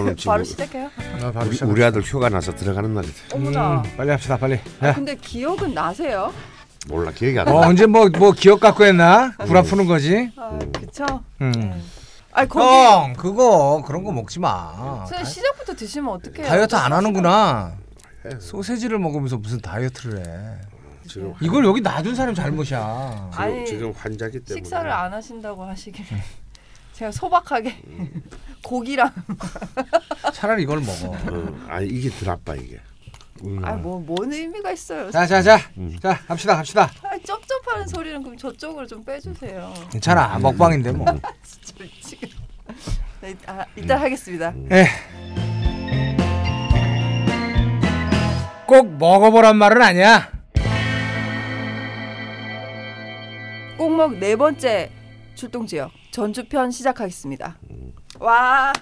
오늘, 지금 바로 시작해요. 아, 바로 우리. 우리 아들 휴가 나서 들어가는 날이다. 어머나. 음, 빨리 합시다 빨리. 아, 야. 근데 기억은 나세요? 몰라 기억이 안 어, 나. 언제 뭐뭐 기억 갖고 했나? 구라 푸는 거지. 아, 그쵸? 음. 네. 아니 거기 형 그거 그런 거 먹지 마. 선생님 시작부터 드시면 어떡해요? 다이어트 안 하는구나. 소세지를 먹으면서 무슨 다이어트를 해. 지금 이걸 여기 놔둔 사람 잘못이야. 지금, 아니, 지금 환자기 때문에 식사를 안 하신다고 하시길래 제가 소박하게 고기랑 차라리 이걸 먹어. 어, 아니 이게 더 나빠 이게. 음. 아뭐뭔 의미가 있어요? 자, 자, 자, 음. 자, 합시다, 합시다. 아, 쩝쩝하는 소리는 그럼 저쪽으로 좀 빼주세요. 괜찮아, 먹방인데 뭐. 진짜 미치겠. 네, 아, 이따 하겠습니다. 에. 꼭 먹어보란 말은 아니야. 꼭먹 네 번째 출동 지역 전주편 시작하겠습니다. 와,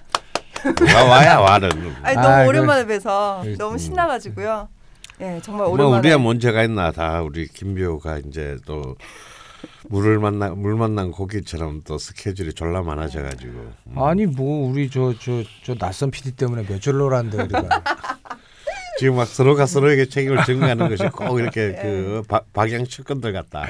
와 와야 와는. 아니 아, 너무 그- 오랜만에 뵈서 그- 너무 신나가지고요. 예, 정말 뭐 오랜만에. 우리야 문제가 있나 다 우리 김비호가 이제 또 물을 만나 물 만난 고기처럼 또 스케줄이 졸라 많아져가지고. 음. 아니 뭐 우리 저 저 저 낯선 PD 때문에 며칠 놀았는데 우리가. 지금 막 서로가 서로에게 책임을 전가하는 것이 꼭 이렇게 그 바- 박양 측근들 같다. 어.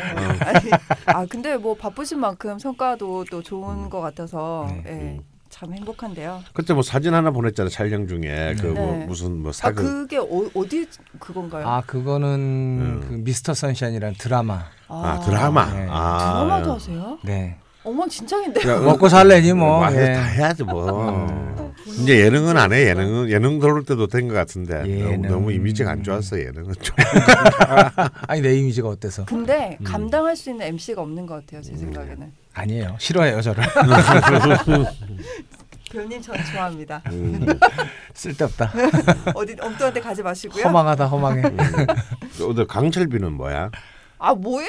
아니, 아 근데 뭐 바쁘신 만큼 성과도 또 좋은 것 같아서 네. 예, 참 행복한데요. 그때 뭐 사진 하나 보냈잖아 촬영 중에 그뭐 네. 무슨 뭐아 사극 그게 어, 어디 그건가요? 아 그거는 그 미스터 선샤인이라는 드라마. 아, 드라마. 네. 아, 드라마도 하세요? 네. 어망진창인데. 야, 먹고 살래니 뭐. 뭐, 예. 다 해야지 뭐. 이제 예능은 안 해. 예능은 예능 들어올 때도 된 것 같은데 예능. 너무, 너무 이미지가 안 좋았어 예능은 좀. 아니 내 이미지가 어때서? 근데 음. 감당할 수 있는 MC가 없는 것 같아요 제 생각에는. 아니에요. 싫어해요 저를. 배우님 전 좋아합니다. 음. 쓸데없다. 어디 엉뚱한 데 가지 마시고요. 허망하다 허망해. 오늘 강철비는 뭐야? 아 뭐예요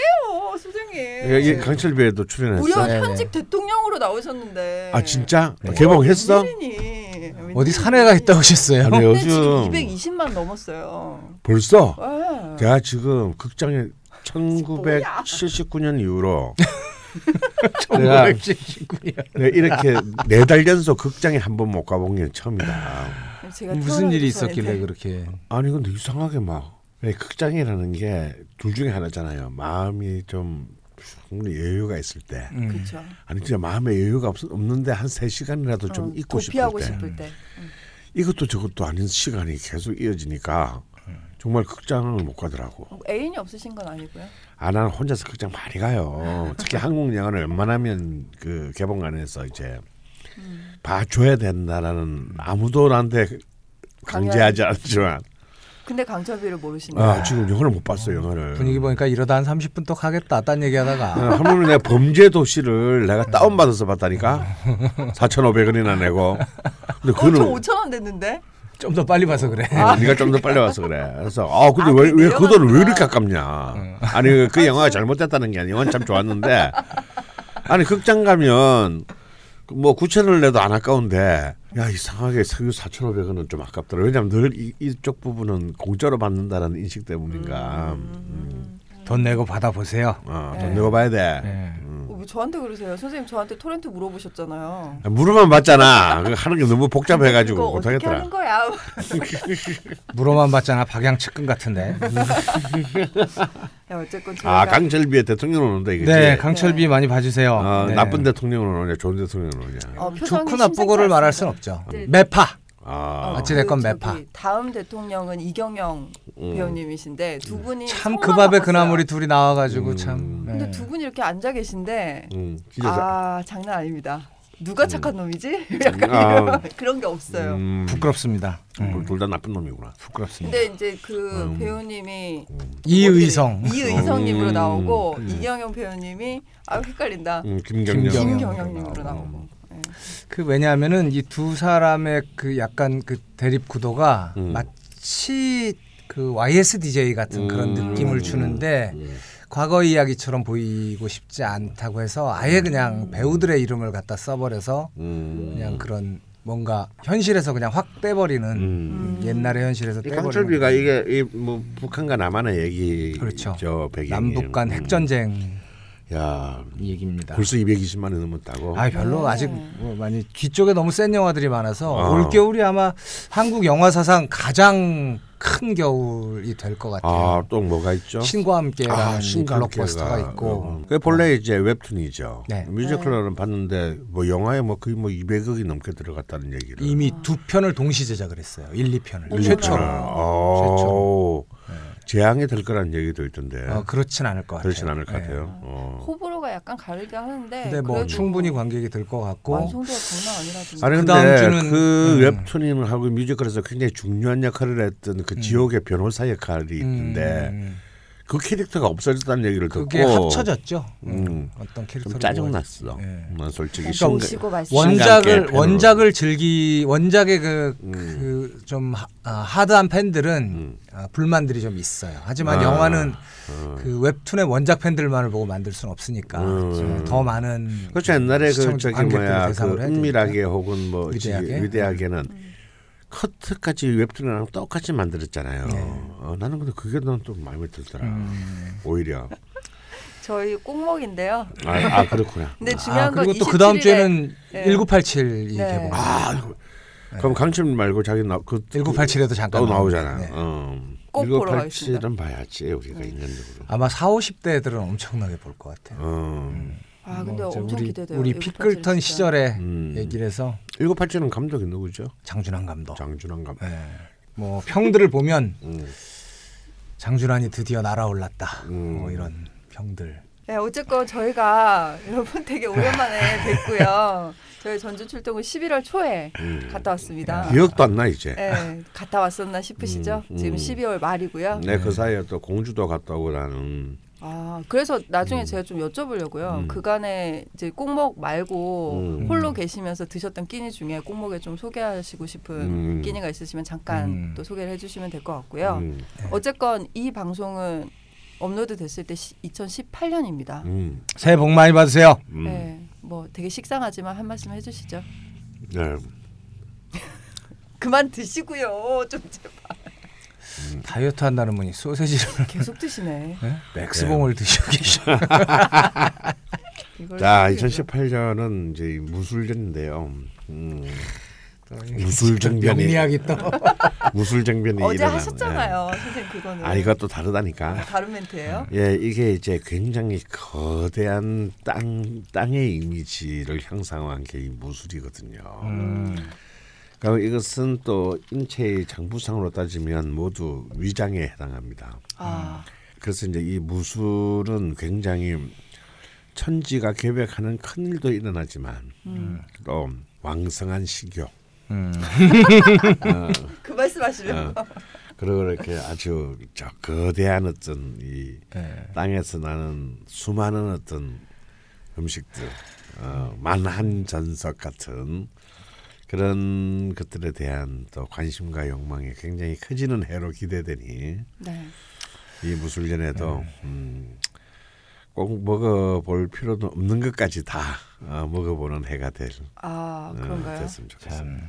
선생님. 여기 강철비에도 출연했어. 우연 네, 현직 대통령으로 나오셨는데. 아 진짜 네. 개봉했어? 웬일이니? 어디 산에가 있다 오셨어요? 아니 근데 요즘 지금 220만 넘었어요. 벌써 네. 제가 지금 극장에 1979년 이후로 내가 1979년. 내가 이렇게 네 달 연속 극장에 한 번 못 가본 게 처음이다. 제가 무슨 일이 있었길래. 그렇게? 아니 근데 이상하게 막왜 극장이라는 게 둘 중에 하나잖아요. 마음이 좀 충분히 여유가 있을 때. 음. 그렇죠. 아니 진짜 마음에 여유가 없, 없는데 한 세 시간이라도 좀 어, 있고 싶을 때. 싶을 때. 음. 이것도 저것도 아닌 시간이 계속 이어지니까 정말 극장을 못 가더라고. 어, 애인이 없으신 건 아니고요. 아 나는 혼자서 극장 많이 가요. 특히 한국 영화는 웬만하면 그 개봉관에서 이제 음. 봐줘야 된다라는 아무도 나한테 강제하지 않지만 근데 강철비를 모르시네요. 아 지금 영화를 못 봤어 요 영화를. 분위기 보니까 이러다 한 30분 또 가겠다. 딴 얘기하다가. 한 번은 내가 범죄 도시를 내가 다운 받아서 봤다니까 4,500원이나 내고. 근데 어, 저 그거는 5천 원 냈는데. 좀 더 빨리 봐서 그래. 네가 좀 더 빨리 와서 그래. 그래서 아 근데 아, 왜그왜그 돈을 왜 이렇게 아깝냐? 아니 그 영화가 잘못됐다는 게 아니야. 영화는 참 좋았는데 아니 극장 가면 그 뭐 9천 원을 내도 안 아까운데 야 이상하게 석유 4,500원은 좀 아깝더라. 왜냐면 늘 이, 이쪽 부분은 공짜로 받는다라는 인식 때문인가. 음. 돈 내고 받아 보세요. 어, 네. 돈 내고 봐야 돼. 네. 어, 왜 저한테 그러세요? 선생님 저한테 토렌트 물어보셨잖아요. 물어만 받잖아. 그거 하는 게 너무 복잡해가지고 못하겠더라. 하는 거야? 물어만 받잖아. 박양 측근 같은데. 야, 어쨌건 아 강철비의 대통령은 온다 이거지. 네, 강철비 네. 많이 봐주세요. 어, 네. 나쁜 대통령은 오냐, 좋은 대통령은 오냐. 어, 좋고 나쁘고를 말할 순. 없죠. 네. 매파. 아, 어찌 됐건 그 매파. 다음 대통령은 이경영 음. 배우님이신데 두 분이 참 그 밥에 바꿨어요. 그 나물이 둘이 나와가지고 음. 참. 네. 근데 두 분이 이렇게 앉아 계신데 음, 아 장난 아닙니다. 누가 착한 놈이지? 약간 아. 이런 그런 게 없어요. 음, 부끄럽습니다. 음, 둘다 나쁜 놈이구나. 부끄럽습니다. 근데 이제 그 음. 배우님이 이의성. 이의성님으로 음. 나오고 음. 이경영 배우님이 아 헷갈린다. 음, 김경영. 김경영. 김경영님으로 나오고. 예. 그 왜냐하면은 이 두 사람의 그 약간 그 대립 구도가 음. 마치 그 YSDJ 같은 그런 음. 느낌을 주는데 음. 과거 이야기처럼 보이고 싶지 않다고 해서 아예 그냥 배우들의 이름을 갖다 써버려서 음. 그냥 그런 뭔가 현실에서 그냥 확 빼버리는 음. 옛날의 현실에서 이 빼버리는 강철비가 이게 이뭐 북한과 남한의 얘기 그렇죠. 배경이 남북 간 음. 핵전쟁 야 이 얘기입니다. 벌써 220만 원 넘었다고. 아 별로 네. 아직 뭐 많이 뒤 쪽에 너무 센 영화들이 많아서 아. 올 겨울이 아마 한국 영화 사상 가장 큰 겨울이 될 것 같아요. 아, 또 뭐가 있죠? 신과 함께라는 아, 신과 블록버스터가 함께가. 있고 어, 그게 본래 이제 웹툰이죠. 네. 뮤지컬은 봤는데 뭐 영화에 뭐 거의 뭐 200억이 넘게 들어갔다는 얘기를. 이미 두 편을 동시 제작을 했어요. 1, 2편을 일, 최초로. 어, 재앙이 될 거라는 얘기도 있던데. 어, 그렇진 않을 것 같아요. 그렇진 않을 것 네. 같아요. 어. 호불호가 약간 가르긴 하는데 근데 뭐 그래도 충분히 관객이 들것 같고 완성도가 장난 아니라던데. 아니 그 근데 주는- 그 음. 웹툰하고 뮤지컬에서 굉장히 중요한 역할을 했던 그 지옥의 변호사 역할이 있는데 음, 그 캐릭터가 없어졌다는 얘기를 듣고 그게 합쳐졌죠. 음. 음. 어떤 캐릭터를 좀 짜증 났어. 모아- 예. 난 솔직히 그러니까 신가- 마시고 원작을 원작을 즐기 원작의 음. 그그좀 하드한 팬들은 음. 아, 불만들이 좀 있어요. 하지만 아. 영화는 어. 그 웹툰의 원작 팬들만을 보고 만들 수는 없으니까 음. 더 많은 그렇죠 옛날에 그 시청- 저기 뭐야 그 은밀하게 혹은 뭐 위대하게? 지- 위대하게는 음. 커트까지 웹툰이랑 똑같이 만들었잖아요. 네. 어, 나는 근데 그게 난 또 마음에 들더라. 음. 오히려 저희 꼭먹인데요. 아, 아 그렇구나. 근데 중요한 아, 건 그리고 또 그 다음 27일에 주에는 네. 1987이 네. 개봉. 아 그럼 강철 말고 자기 나 그 1987에도 잠깐 또 나오잖아. 네. 어. 꼭 보러 가겠습니다. 1987은 봐야지 우리가 인간적으로. 아마 4, 50대 애들은 엄청나게 볼 것 같아요. 어. 아 근데 뭐저 엄청 우리 기대돼요. 우리 1987 피클턴. 시절에 음. 얘기를 해서 1987은 감독이 누구죠? 장준환 감독. 장준환 감독. 예. 뭐 평들을 보면 음. 장준환이 드디어 날아올랐다. 음. 뭐 이런 평들. 네, 어쨌건 저희가 여러분 되게 오랜만에 뵙고요. 저희 전주 출동은 11월 초에 음. 갔다 왔습니다. 기억도 안 나 이제. 네, 갔다 왔었나 싶으시죠? 음, 음. 지금 12월 말이고요. 내그 사이에 또 공주도 갔다 오고 나는 아, 그래서 나중에 음. 제가 좀 여쭤보려고요. 음. 그간에 이제 꼭먹 말고 음. 홀로 계시면서 드셨던 끼니 중에 꼭먹에 좀 소개하시고 싶은 음. 끼니가 있으시면 잠깐 음. 또 소개를 해주시면 될 것 같고요. 음. 어쨌건 이 방송은 업로드 됐을 때 2018년입니다. 음. 새해 복 많이 받으세요. 음. 네, 뭐 되게 식상하지만 한 말씀 해주시죠. 네. 그만 드시고요. 좀 제발. 다이어트 한다는 분이 소세지를 계속 드시네. 예? 맥스봉을 드시고 계셔. 이걸 자, 소개해줘. 2018년은 이제 이 무술년인데요. 음. 무술정변이 명리학이 또 무술정변이 어제 일어나는, 하셨잖아요, 선생님 그거는. 예. 아, 이것도 다르다니까. 다른 멘트예요? 예, 이게 이제 굉장히 거대한 땅 땅의 이미지를 형상화한 게 이 무술이거든요. 음. 그러니까 이것은 또 인체의 장부상으로 따지면 모두 위장에 해당합니다. 아, 그래서 이제 이 무술은 굉장히 천지가 계획하는 큰 일도 일어나지만 음. 또 왕성한 식욕 음. 어, 그 말씀하시면 어, 그리고 이렇게 아주 저 거대한 어떤 이 예. 땅에서 나는 수많은 어떤 음식들 어, 만한 전석 같은 그런 것들에 대한 또 관심과 욕망이 굉장히 커지는 해로 기대되니 네. 이 무술년에도 음, 꼭 먹어볼 필요도 없는 것까지 다 어, 먹어보는 해가 될아 어, 그런가요? 됐으면 좋겠습니다.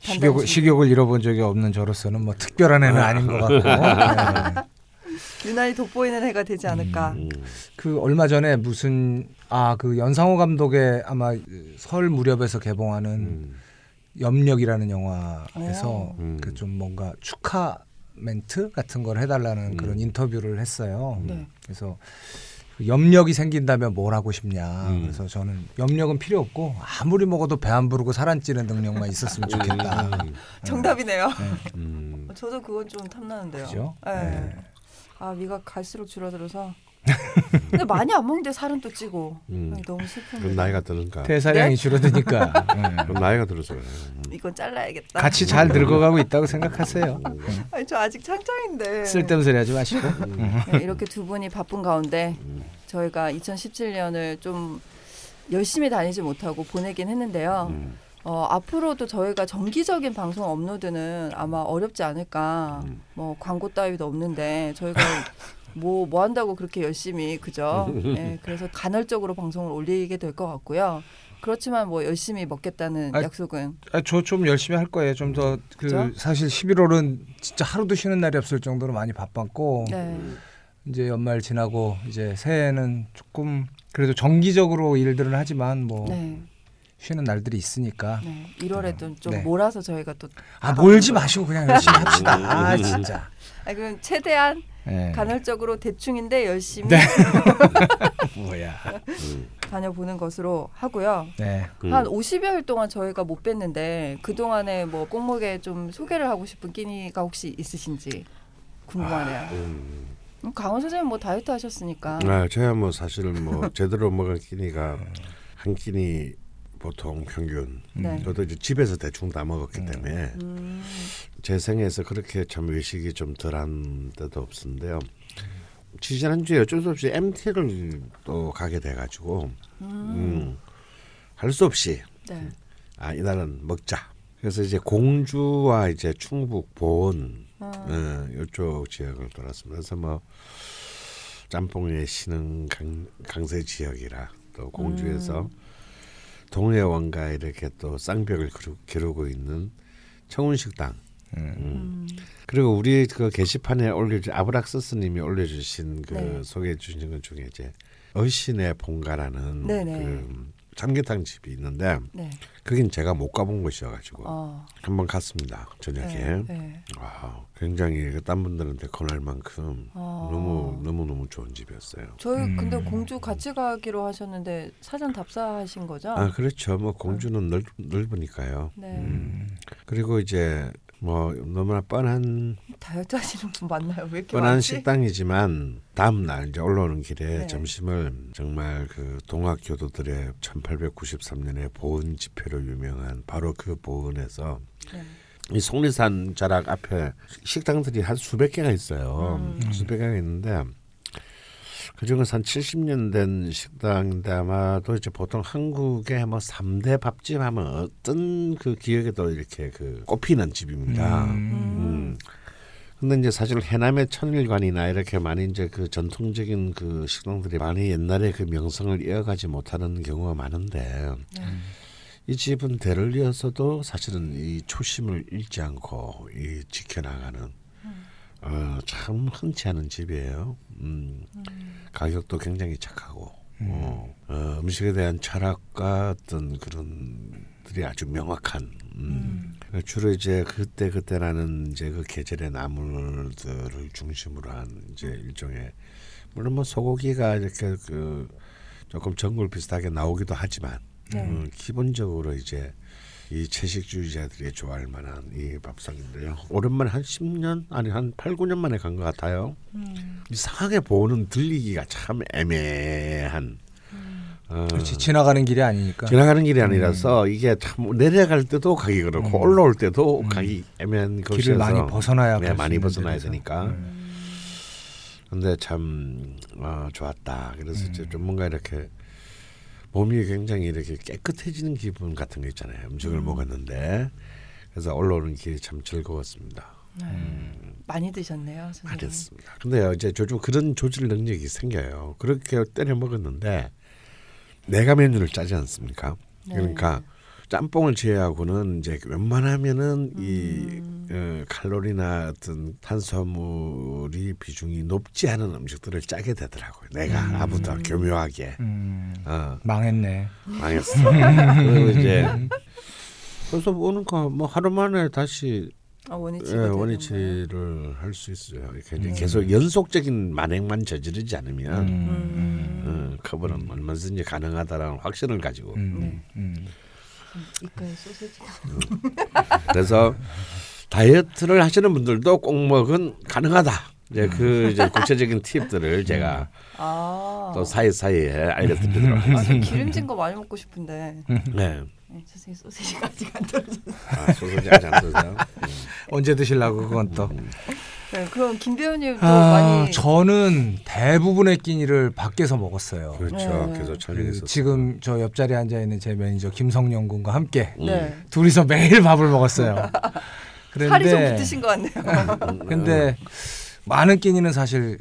참 식욕을, 식욕을 잃어본 적이 없는 저로서는 뭐 특별한 애는 아닌 것 같고 예. 유난히 돋보이는 해가 되지 않을까. 음, 그 얼마 전에 무슨 아 그 연상호 감독의 아마 설 무렵에서 개봉하는 음, 염력이라는 영화에서 오. 음. 그좀 뭔가 축하 멘트 같은 걸 해달라는 음. 그런 인터뷰를 했어요. 네. 그래서 그 염력이 생긴다면 뭘 하고 싶냐. 음. 그래서 저는 염력은 필요 없고 아무리 먹어도 배 안 부르고 살 안 찌는 능력만 있었으면 좋겠다. 음, 정답이네요. 음. 저도 그건 좀 탐나는데요. 그죠? 네. 네. 아 위가 갈수록 줄어들어서. 근데 많이 안 먹는데 살은 또 찌고. 음. 너무 슬픈데. 그럼 나이가 드는가? 대사량이 네? 줄어드니까 네. 그럼 나이가 들어서. 음. 이건 잘라야겠다. 같이 잘 늙어가고 있다고 생각하세요. 아니 저 아직 창창인데. 쓸데없는 소리 하지 마시고. 네, 이렇게 두 분이 바쁜 가운데 저희가 2017년을 좀 열심히 다니지 못하고 보내긴 했는데요. 음. 어, 앞으로도 저희가 정기적인 방송 업로드는 아마 어렵지 않을까. 음. 뭐 광고 따위도 없는데 저희가 뭐, 뭐 한다고 그렇게 열심히 그죠? 예, 그래서 간헐적으로 방송을 올리게 될 것 같고요. 그렇지만 뭐 열심히 먹겠다는 아, 약속은 아, 저 좀 열심히 할 거예요. 좀 더 그? 사실 11월은 진짜 하루도 쉬는 날이 없을 정도로 많이 바빴고 네. 이제 연말 지나고 이제 새해는 조금 그래도 정기적으로 일들은 하지만 뭐 네. 쉬는 날들이 있으니까 네. 1월에도 좀 네. 몰아서 저희가 또 아 몰지 마시고 그냥 열심히 합시다. 아 진짜. 아, 그럼 최대한 네. 간헐적으로 대충인데 열심히 네. 뭐야. 다녀보는 것으로 하고요. 네. 음. 한 50여일 동안 저희가 못 뵀는데 그 동안에 뭐 꽁목에 좀 소개를 하고 싶은 끼니가 혹시 있으신지 궁금하네요. 음. 음, 강원 선생님 뭐 다이어트 하셨으니까. 아, 제가 뭐 사실 뭐 제대로 먹을 끼니가 한 끼니 보통 평균. 네. 저도 이제 집에서 대충 다 먹었기 때문에 음, 제 생에서 그렇게 참 외식이 좀 덜한 때도 없었는데요. 지난주에 어쩔 수 없이 MT를 또 가게 돼가지고 음, 할 수 없이 네. 아 이날은 먹자. 그래서 이제 공주와 이제 충북 보은 어, 어, 이쪽 지역을 돌았습니다. 그래서 뭐 짬뽕의 신흥 강, 강세 지역이라 또 공주에서 동해 원가 이렇게 또 쌍벽을 기르고 있는 청운식당. 음. 그리고 우리 그 게시판에 올려주 아브락스 스님이 올려주신 그 네. 소개해 주신 것 중에 이제 어신의 본가라는 네네. 그 삼계탕 집이 있는데 네. 거긴 제가 못 가본 곳이어가지고 어, 한번 갔습니다 저녁에. 네. 네. 와, 굉장히 그딴 분들한테 권할 만큼 어. 너무 너무 너무 좋은 집이었어요. 저희 음. 근데 공주 같이 가기로 하셨는데 사전 답사하신 거죠? 아 그렇죠. 뭐 공주는 넓, 넓으니까요. 네. 음. 그리고 이제 뭐 너무나 뻔한 다이어트 하시는 분 많나요? 왜 이렇게 뻔한 많지? 식당이지만 다음 날 이제 올라오는 길에 네. 점심을 정말 그 동학 교도들의 1893년에 보은 집회로 유명한 바로 그 보은에서 네. 이 속리산 자락 앞에 식당들이 한 수백 개가 있어요. 음. 수백 개가 있는데 그중에서 한 70년 된 식당인데 아마도 이제 보통 한국의 뭐 3대 밥집 하면 어떤 그 기억에도 이렇게 그 꼽히는 집입니다. 음. 음. 근데 이제 사실 해남의 천일관이나 이렇게 많이 이제 그 전통적인 그 식당들이 많이 옛날에 그 명성을 이어가지 못하는 경우가 많은데 네. 이 집은 대를 이어서도 사실은 이 초심을 잃지 않고 이 지켜나가는 어, 참 흔치 않은 집이에요. 음, 가격도 굉장히 착하고 어, 어, 음식에 대한 철학과 어떤 그런 들이 아주 명확한. 음. 주로 이제 그때 그때라는 이제 그 계절의 나물들을 중심으로 한 이제 일종의 물론 뭐 소고기가 이렇게 그 조금 전골 비슷하게 나오기도 하지만 네. 음, 기본적으로 이제 이 채식주의자들이 좋아할 만한 이 밥상인데요. 오랜만에 한 10년 아니 한 8, 9년 만에 간 것 같아요. 음. 이상하게 보는 들리기가 참 애매한 어, 그렇지 지나가는 길이 아니니까. 지나가는 길이 아니라서 이게 참 내려갈 때도 가기 그렇고 올라올 때도 가기 애매한 곳이어서 길을 많이 벗어나야 네, 많이 벗어나야. 되니까. 근데 참 어, 좋았다. 그래서 이제 좀 뭔가 이렇게 몸이 굉장히 이렇게 깨끗해지는 기분 같은 거 있잖아요. 음식을 먹었는데 그래서 올라오는 길이 참 즐거웠습니다. 네. 많이 드셨네요, 선생님. 알겠습니다. 근데요, 이제 요즘 그런 조절 능력이 생겨요. 그렇게 때려 먹었는데 내가 메뉴를 짜지 않습니까? 네. 그러니까 짬뽕을 제외하고는 이제 웬만하면은 이 음. 어, 칼로리나 어떤 탄수화물이 비중이 높지 않은 음식들을 짜게 되더라고요. 내가 아무도 교묘하게 음, 어, 망했네. 망했어. 그리고 이제 그래서 오니까 뭐 하루 만에 다시 아, 원위치. 예, 원위치를 할 수 있어요. 이렇게 네. 이제 계속 연속적인 만행만 저지르지 않으면 음, 어, 커버는 얼마든지 가능하다라는 확신을 가지고 음, 네. 음. 이까에 소세지. 그래서 다이어트를 하시는 분들도 꼭 먹은 가능하다. 이제 그 이제 구체적인 팁들을 제가 아. 또 사이 사이에 알려드리도록 아, 하겠습니다. 저 기름진 거 많이 먹고 싶은데. 네, 네, 선생님 소세지가 아직 안 떨어졌어요. 아, 소소지 아직 안 써서. 언제 드실라고 그건 또. 네, 그럼 김 배우님도 아, 많이 저는 대부분의 끼니를 밖에서 먹었어요. 그렇죠. 네. 계속 그 촬영했었어요. 지금 저 옆자리에 앉아 있는 제 매니저 김성령 군과 함께 네. 둘이서 매일 밥을 먹었어요. 살이 좀 붙으신 것 같네요. 음, 근데 많은 끼니는 사실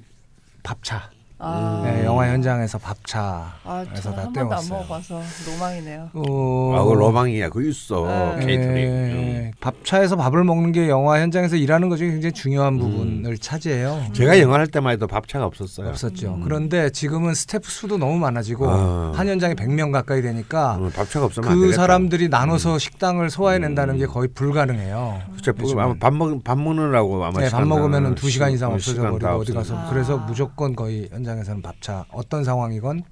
밥차. 아, 네, 영화 현장에서 밥차에서 아, 다 번도 안. 먹어봐서 로망이네요. 어, 아, 그 로망이야. 그 있어. 네. 케이터링. 예, 밥차에서 밥을 먹는 게 영화 현장에서 일하는 것 중에 굉장히 중요한 음. 부분을 차지해요. 제가 영화 할 때만 해도 밥차가 없었어요. 없었죠. 음. 그런데 지금은 스태프 수도 너무 많아지고 아. 한 현장에 100명 가까이 되니까 어, 밥차가 없으면 안 그. 사람들이 나눠서 식당을 소화해낸다는 음. 게 거의 불가능해요. 뭐 아마 밥 먹, 밥 먹느라고 아마 네, 밥 시간 먹으면은 다- 두 시간 이상 어, 없어져 버리고 다 어디. 가서 아. 그래서 무조건 거의 현장 에서는 밥차 어떤 상황이건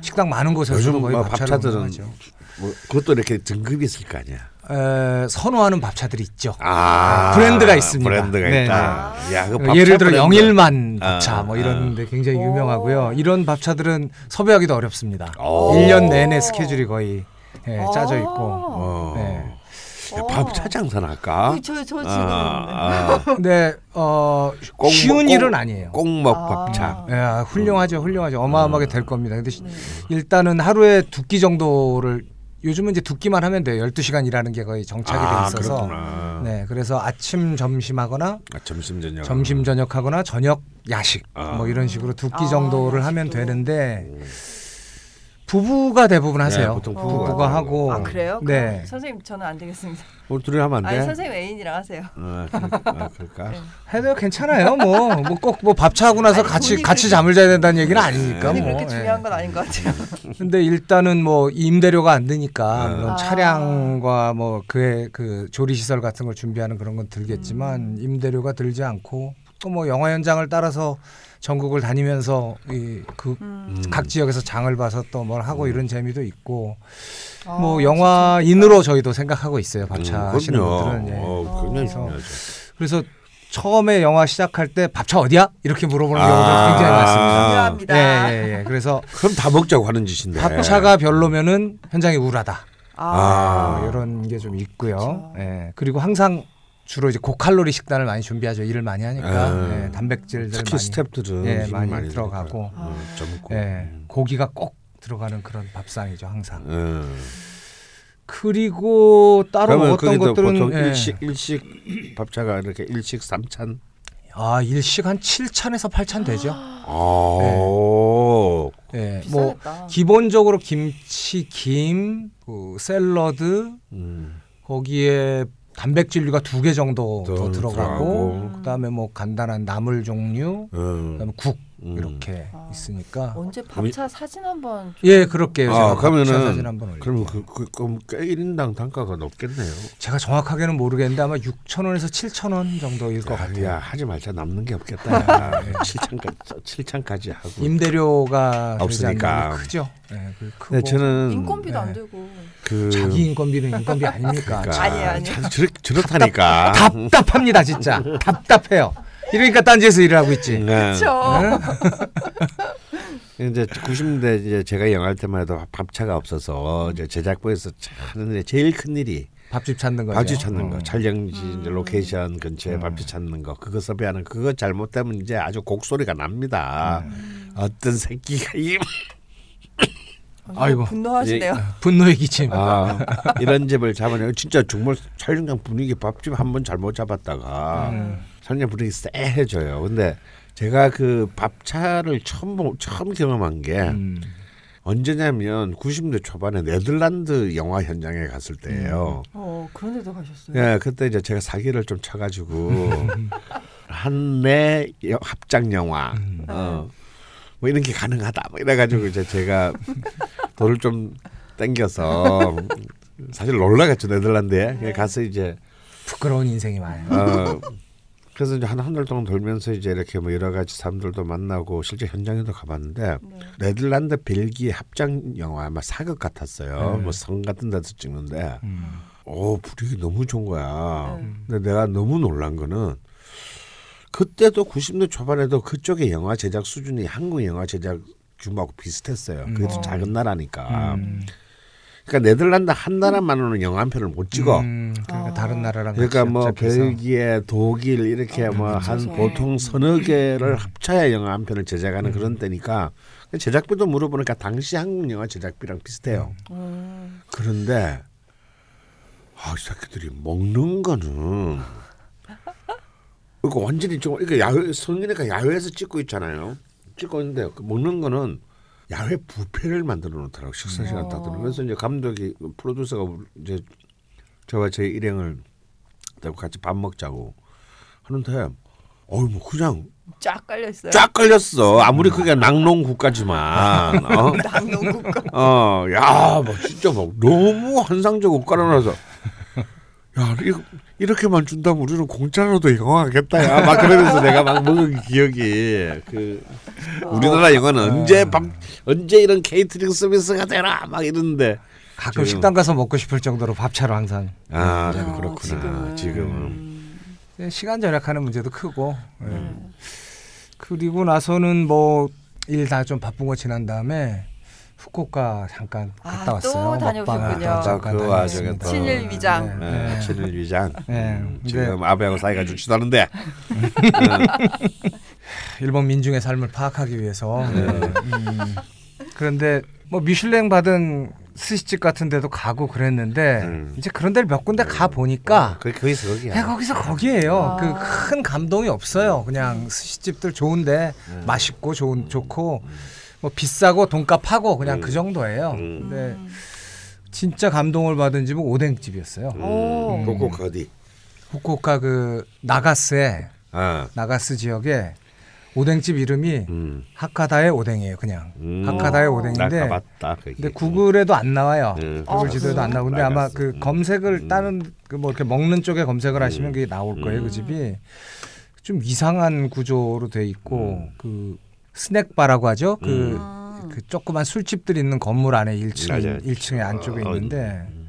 식당 많은 곳에서도 요즘 거의 뭐 밥차를 운영하죠. 뭐 그것도 이렇게 등급이 있을 거 아니야. 에, 선호하는 밥차들이 있죠. 아 브랜드가 있습니다. 브랜드가 네, 있다. 야, 그 어, 밥차 예를 들어 브랜드. 영일만 아, 밥차 뭐 아. 이런데 굉장히 오. 유명하고요. 이런 밥차들은 섭외하기도 어렵습니다. 오. 1년 내내 스케줄이 거의 예, 아. 짜져 있고. 어. 네. 야, 밥 차 장사나 할까? 저, 저 지금 아, 아. 근데 어, 꼭 쉬운 먹- 일은 아니에요. 꼭먹 아. 밥차. 예, 훌륭하죠, 훌륭하죠. 어마어마하게 될 겁니다. 근데 시- 네. 일단은 하루에 두 끼 정도를 요즘은 이제 두 끼만 하면 돼요. 12시간 일하는 게 거의 정착이 아, 돼 있어서. 그렇구나. 네, 그래서 아침 점심하거나 아, 점심 저녁. 점심 저녁하거나 저녁 야식 아. 뭐 이런 식으로 두끼 아, 정도를 하면 야식도. 되는데 부부가 대부분 하세요. 네, 보통 부부가 부부가 하고 아 그래요? 네. 선생님 저는 안 되겠습니다. 어, 둘이 하면 안 돼? 아니 선생님 애인이랑 하세요. 어, 그, 아, 그럴까? 네. 해도 괜찮아요. 뭐 뭐 꼭 뭐 밥차 하고 나서 아니, 같이 같이 그렇게- 잠을 자야 된다는 얘기는 아니니까 뭐. 그렇게 예. 중요한 건 아닌 것 같아요. 근데 일단은 뭐 임대료가 안 드니까 네. 물론 아. 차량과 뭐 그의 그 조리 시설 같은 걸 준비하는 그런 건 음. 들겠지만 임대료가 들지 않고 또 뭐 영화 현장을 따라서 전국을 다니면서 이그 음. 각 지역에서 장을 봐서 또 뭘 하고 이런 재미도 있고 아, 뭐 영화인으로 저희도 생각하고 있어요 밥차 음, 하시는. 분들은 예. 어, 어. 중요하죠. 그래서 처음에 영화 시작할 때 밥차 어디야 이렇게 물어보는 아. 경우가 굉장히 많습니다. 중요합니다. 예, 예, 예. 그래서 그럼 다 먹자고 하는 짓인데. 밥차가 별로면은 현장이 우울하다. 아. 이런 게 좀 있고요. 그렇죠. 예. 그리고 항상 주로 이제 고칼로리 식단을 많이 준비하죠. 일을 많이 하니까 아. 예, 단백질들 특히 많이 스탭들은 예, 힘이 많이 많이 들어가고. 어, 젊고. 예, 음. 고기가 꼭 들어가는 그런 밥상이죠, 항상. 음. 그리고 따로 먹었던 것들은 보통 예. 일식 일식 밥차가 이렇게 일식 삼찬. 아, 일식 한 7찬에서 8찬 되죠. 오. 예. 뭐 비싸겠다. 기본적으로 김치, 김, 그 샐러드, 음. 거기에 단백질류가 두 개 정도 더 들어가고. 그다음에 뭐 간단한 나물 종류, 음. 그다음에 국 음. 이렇게 아. 있으니까 언제 밥차 사진 한번 예 그렇게요. 아, 제가 그러면은 사진 한번. 그러면 그, 그, 그럼 꽤 1인당 단가가 높겠네요. 제가 정확하게는 모르겠는데 아마 6천 원에서 7천 원 정도일 것 야, 같아요. 야, 하지 말자 남는 게 없겠다. 야. 7천까지 7천까지 하고. 임대료가 없으니까. 크죠. 예, 그 크고 네, 저는 인건비도 안 네. 되고 그 자기 인건비는 인건비 아닙니까? 그러니까 아니에요. 참 저렇, 저렇다니까. 답답합니다 진짜 답답해요. 이러니까 딴지에서 일을 하고 있지. 네. 그렇죠. 이제 90년대 이제 제가 영화할 때만 해도 밥차가 없어서 이제 제작부에서 하는데 제일 큰 일이 밥집 찾는 거죠. 밥집 찾는 거, 어. 촬영지 음. 이제 로케이션 근처에 음. 밥집 찾는 거, 그거 섭외하는 그거 잘못되면 이제 아주 곡소리가 납니다. 음. 어떤 새끼가 이 아이고. 분노하시네요. 분노의 기침. 아, 이런 집을 잡아내 진짜 정말 촬영장 분위기 밥집 한 번 잘못 잡았다가 음. 촬영장 분위기 쎄해져요. 근데 제가 그 밥차를 처음 보- 처음 경험한 게 음. 언제냐면 90년대 초반에 네덜란드 영화 현장에 갔을 때예요. 어 그런 데도 가셨어요. 예, 그때 이제 제가 사기를 좀 쳐가지고 한내 여- 합작 영화, 음. 어, 뭐 이런 게 가능하다, 뭐 이래가지고 이제 제가 돈을 좀 땡겨서 사실 놀러 갔죠 네덜란드에 네. 가서 이제 부끄러운 인생이 많아요. 어, 그래서 이제 한 한 달 동안 돌면서 이제 이렇게 뭐 여러 가지 사람들도 만나고 실제 현장에도 가봤는데 네. 네덜란드 벨기에 합작 영화 아마 사극 같았어요. 네. 뭐성 같은 데서 찍는데 음. 오 분위기 너무 좋은 거야. 네. 근데 내가 너무 놀란 거는 그때도 90년 초반에도 그쪽의 영화 제작 수준이 한국 영화 제작 규모하고 비슷했어요. 그래도 음. 작은 나라니까. 음. 그러니까 네덜란드 한 나라만으로는 영화 한 편을 못 찍어. 음, 그러니까 아. 다른 나라랑 그러니까 같이 뭐. 벨기에, 독일 이렇게 아, 뭐한 그렇죠. 보통 서너 개를 합쳐야 영화 한 편을 제작하는 음. 그런 때니까 제작비도 물어보니까 당시 한국 영화 제작비랑 비슷해요. 음. 그런데 아, 이 새끼들이 먹는 거는 이거 완전히 좀 이거 야외 성인이가 야외에서 찍고 있잖아요. 찍고 있는데 그 먹는 거는 야외 뷔페를 만들어 놓더라고 식사 시간 딱 들어. 그래서 이제 감독이 프로듀서가 이제 저와 제 일행을 데리고 같이 밥 먹자고 하는데 어이 뭐 그냥 쫙 깔려 있어요. 쫙 걸렸어. 아무리 그게 낙농국가지만. 어? 낙농국가. 어, 야, 막 진짜 막 너무 환상적으로 깔아놔서. 야, 이거 이렇게만 준다면 우리는 공짜로도 영화 하겠다. 야, 막 그러면서 내가 막 먹은 기억이 그 우리나라 영화는 언제 밤 언제 이런 케이터링 서비스가 되나 막 이러는데 가끔 지금- 식당 가서 먹고 싶을 정도로 밥차로 항상 아, 어, 그렇구나. 지금은. 지금은. 음, 시간 절약하는 문제도 크고 예. 음. 그리고 나서는 뭐 일 다 좀 바쁜 거 지난 다음에 후쿠오카 잠깐 아, 갔다 또 왔어요. 다녀오셨군요. 또 잠깐 그 와중에. 또- 친일 위장. 네. 네, 친일 위장. 네. 음, 근데- 지금 아베하고 사이가 좋지도 않은데. 일본 민중의 삶을 파악하기 위해서. 네. 음. 그런데 뭐 미슐랭 받은 스시집 같은 데도 가고 그랬는데 음. 이제 그런 데를 몇 군데 가 보니까 그 거기서 거기야. 야, 거기서 거기에요. 아. 그큰 감동이 없어요. 그냥 스시집들 좋은데 맛있고 좋은 좋고 뭐 비싸고 돈값하고 그냥 음. 그 정도예요. 음. 근데 음. 진짜 감동을 받은 집은 오뎅집이었어요. 오. 음, 그거 어디? 후쿠오카 그 나가스에 아, 나가스 지역에 오뎅집 이름이 음. 하카다의 오뎅이에요. 그냥 음. 하카다의 어. 나 오뎅인데 가봤다. 거기. 근데 구글에도 안 나와요. 음. 아, 구글 지도에도 안 나오는데 아마. 그 음. 검색을 음. 다른 그 뭐 이렇게 먹는 쪽에 검색을 하시면 음. 그게 나올 거예요. 음. 그 집이 좀 이상한 구조로 돼 있고 음. 그 스낵바라고 하죠. 그, 음. 그 조그만 술집들 있는 건물 안에 1층 맞아요. 1층에 안쪽에 어, 있는데 음.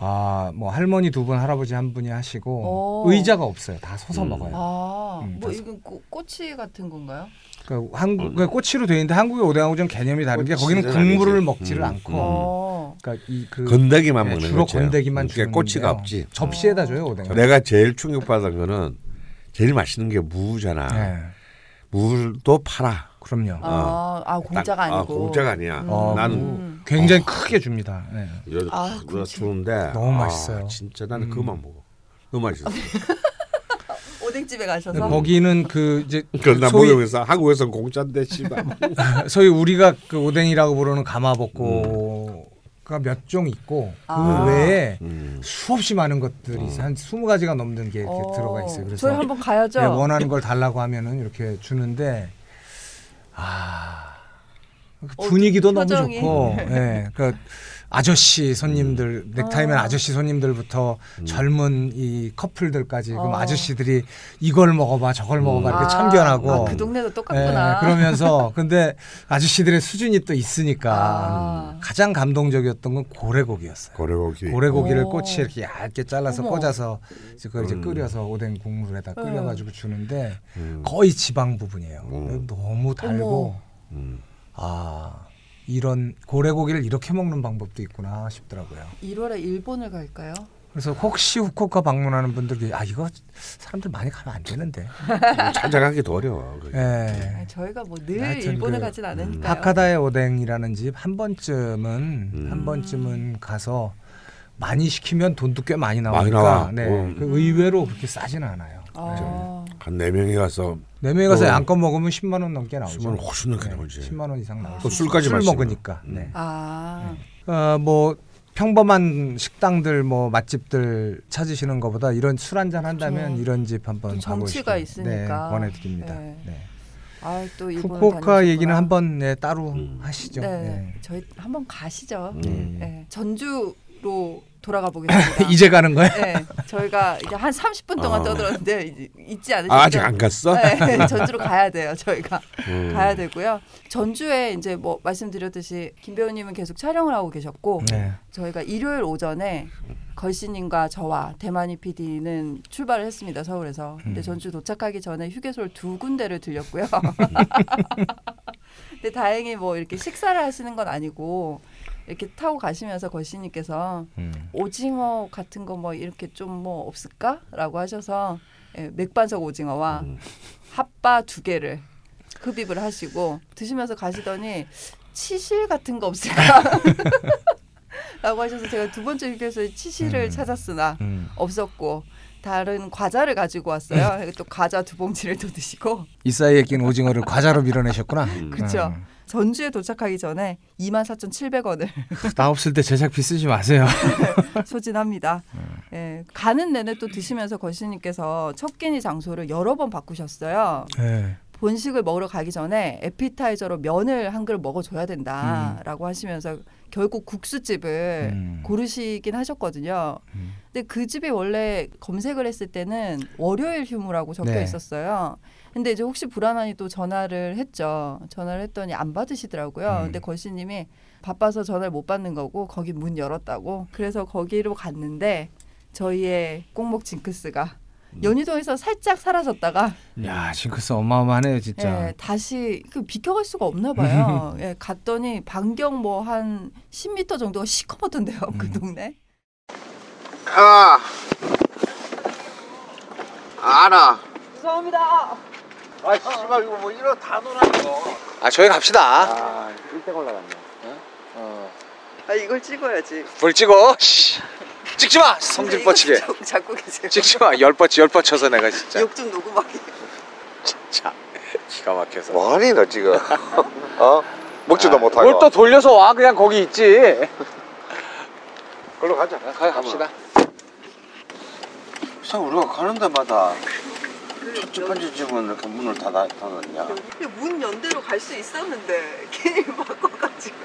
아뭐 할머니 두 분 할아버지 한 분이 하시고 오. 의자가 없어요. 다 서서 음. 먹어요. 아, 음, 뭐 이건 꼬, 꼬치 같은 건가요? 그러니까 한국 그 꼬치로 돼 있는데 한국의 오뎅하고 좀 개념이 다른 게 거기는 국물을 아니지. 먹지를 음, 않고 음. 어. 그러니까 이그 건더기만 네, 먹는 주로 거죠. 건더기만 주는 꼬치가 없지. 접시에다 줘요 오뎅. 내가 제일 충격받은 거는 제일 맛있는 게 무잖아. 네, 무도 팔아. 그럼요. 아, 아 공짜가 딱- 아니고. 아, 공짜가 아니야. 어, 나는 음. 굉장히 크게 줍니다. 네. 이러 아, 아, 그렇지. 주는데 너무 아, 맛있어요. 진짜 나는 음. 그만 먹어. 너무 맛있어. 오뎅집에 가셔서. 근데 거기는 그 이제 그나 먹으면서 한국에서는 공짜인데 씨발. 소위 우리가 그 오뎅이라고 부르는 가마복고가 몇 종 있고 그 아. 외에 음. 수없이 많은 것들이 있어요. 한 20가지가 넘는 게 이렇게 어, 들어가 있어요. 그래서 저희 한번 가야죠. 네, 원하는 걸 달라고 하면은 이렇게 주는데 아 어, 분위기도 너무 표정이. 좋고 예 그 아저씨 손님들 넥타이면 어. 아저씨 손님들부터 음. 젊은 이 커플들까지 그럼 어. 아저씨들이 이걸 먹어봐 저걸 먹어봐 이렇게 아, 참견하고 아, 그 동네도 예, 똑같구나. 그러면서 근데 아저씨들의 수준이 또 있으니까 아. 가장 감동적이었던 건 고래고기였어요. 고래고기. 고래고기를 오. 꼬치에 이렇게 얇게 잘라서 어머. 꽂아서 이제 그걸 이제 음. 끓여서 오뎅 국물에다 음. 끓여가지고 주는데 음. 거의 지방 부분이에요. 음. 너무 달고. 음. 아 이런 고래고기를 이렇게 먹는 방법도 있구나 싶더라고요. 1월에 일본을 갈까요? 그래서 혹시 후쿠오카 방문하는 분들이 아 이거 사람들 많이 가면 안 되는데. 찾아가기도 어려워. 예. 아, 저희가 뭐 늘 일본을 그, 가진 않으니까요. 하카다의 오뎅이라는 집 한 번쯤은 음. 한 번쯤은 가서 많이 시키면 돈도 꽤 많이 나오니까 많이 나와. 네, 음. 그 의외로 그렇게 싸지는 않아요. 아, 한 네 명이 가서 네 명이 가서 어. 양껏 먹으면 10만 원 넘게 나오죠. 10만 원 훨씬 넘게 네, 나오지. 10만 원 이상 나오죠. 또 술까지 술. 먹으니까. 음. 네. 아, 어, 뭐 평범한 식당들 뭐 맛집들 찾으시는 것보다 이런 술 한잔 한다면 그렇죠. 이런 집 한번 또 정치가 있으니까. 네, 권해드립니다. 네. 네. 아, 또 후쿠오카 얘기는 한번 네, 따로 음. 하시죠. 네, 네. 저희 한번 가시죠. 음. 네, 전주로 돌아가 보겠습니다. 이제 가는 거야? 네, 저희가 이제 한 30분 동안 어. 떠들었는데 이제 잊지 않으시죠? 아, 아직 안 갔어? 네, 전주로 가야 돼요. 저희가 음. 가야 되고요. 전주에 이제 뭐 말씀드렸듯이 김 배우님은 계속 촬영을 하고 계셨고 네. 저희가 일요일 오전에 걸씨님과 저와 대만이 PD는 출발을 했습니다 서울에서. 근데 음. 전주 도착하기 전에 휴게소를 두 군데를 들렸고요. 근데 다행히 뭐 이렇게 식사를 하시는 건 아니고 이렇게 타고 가시면서 걸씨님께서 음. 오징어 같은 거 뭐 이렇게 좀 뭐 없을까라고 하셔서 예, 맥반석 오징어와 음. 핫바 두 개를 흡입을 하시고 드시면서 가시더니 치실 같은 거 없을까? 라고 하셔서 제가 두 번째 휴게소에 치실을 음. 찾았으나 음. 없었고 다른 과자를 가지고 왔어요. 또 과자 두 봉지를 더 드시고 이 사이에 낀 오징어를 과자로 밀어내셨구나. 그렇죠. 음. 전주에 도착하기 전에 24,700원을 나 없을 때 제작비 쓰지 마세요. 소진합니다. 예, 가는 내내 또 드시면서 거시님께서 첫 끼니 장소를 여러 번 바꾸셨어요. 네. 본식을 먹으러 가기 전에 에피타이저로 면을 한 그릇 먹어줘야 된다라고 하시면서 결국 국수집을 음. 고르시긴 하셨거든요. 음. 근데 그 집이 원래 검색을 했을 때는 월요일 휴무라고 적혀 네. 있었어요. 근데 이제 혹시 불안하니 또 전화를 했죠. 전화를 했더니 안 받으시더라고요. 음. 근데 걸씨님이 바빠서 전화를 못 받는 거고 거기 문 열었다고. 그래서 거기로 갔는데 저희의 꼭목 징크스가 음. 연희동에서 살짝 사라졌다가 야 징크스 어마어마하네요 진짜. 예, 다시 그 비켜갈 수가 없나 봐요. 예, 갔더니 반경 뭐 한 10m 정도가 시커멓던데요. 그 음. 동네. 아 알아. 죄송합니다. 아 씨발 이거 뭐 이러 다 놀아 이거. 아 저희 갑시다. 아 1등 올라갔네. 아 이걸 찍어야지. 뭘 찍어? 씨. 찍지 마. 성질 뻗치게. 잡고 계세요. 찍지 마. 열 뻗치 열 뻗쳐서 내가 진짜. 욕 좀 녹음하게. 진짜 기가 막혀서. 뭐하니 너 지금 어? 먹지도 못하고 뭘 또 돌려서 와 그냥 거기 있지. 걸로 가자 가 갑시다. 참 우리가 가는 데마다 찝찝한 집은 이렇게 문을 닫아, 닫았냐 문 연대로 갈 수 있었는데 괜히 바꿔가지고.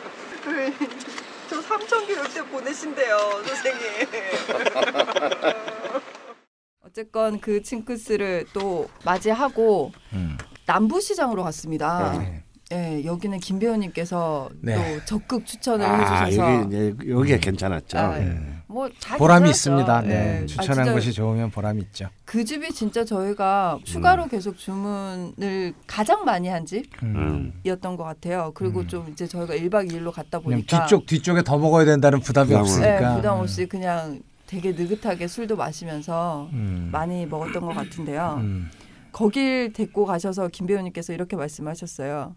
저 삼천 교육대 보내신대요, 선생님. 어쨌건 그 칭크스를 또 맞이하고 음. 남부시장으로 갔습니다. 네. 예, 여기는 김 배우님께서 네. 또 적극 추천을 아 해주셔서 여기 여기가 괜찮았죠. 아, 예. 뭐다 보람이. 있습니다. 네. 예. 아, 추천한 진짜 것이 좋으면 보람이 있죠. 그 집이 진짜 저희가 추가로 계속 주문을 가장 많이 한 음. 집이었던 것 같아요. 그리고 음. 좀 이제 저희가 1박 2일로 갔다 보니까 뒤쪽 뒤쪽에 더 먹어야 된다는 부담이 부담을. 없으니까. 네, 부담 없이 그냥 되게 느긋하게 술도 마시면서 음. 많이 먹었던 것 같은데요. 음. 거길 데리고 가셔서 김 배우님께서 이렇게 말씀하셨어요.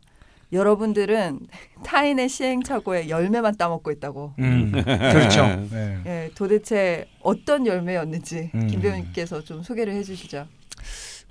여러분들은 타인의 시행착오에 열매만 따먹고 있다고. 음. 그렇죠. 네. 예, 도대체 어떤 열매였는지 음. 김 배우님께서 좀 소개를 해주시죠.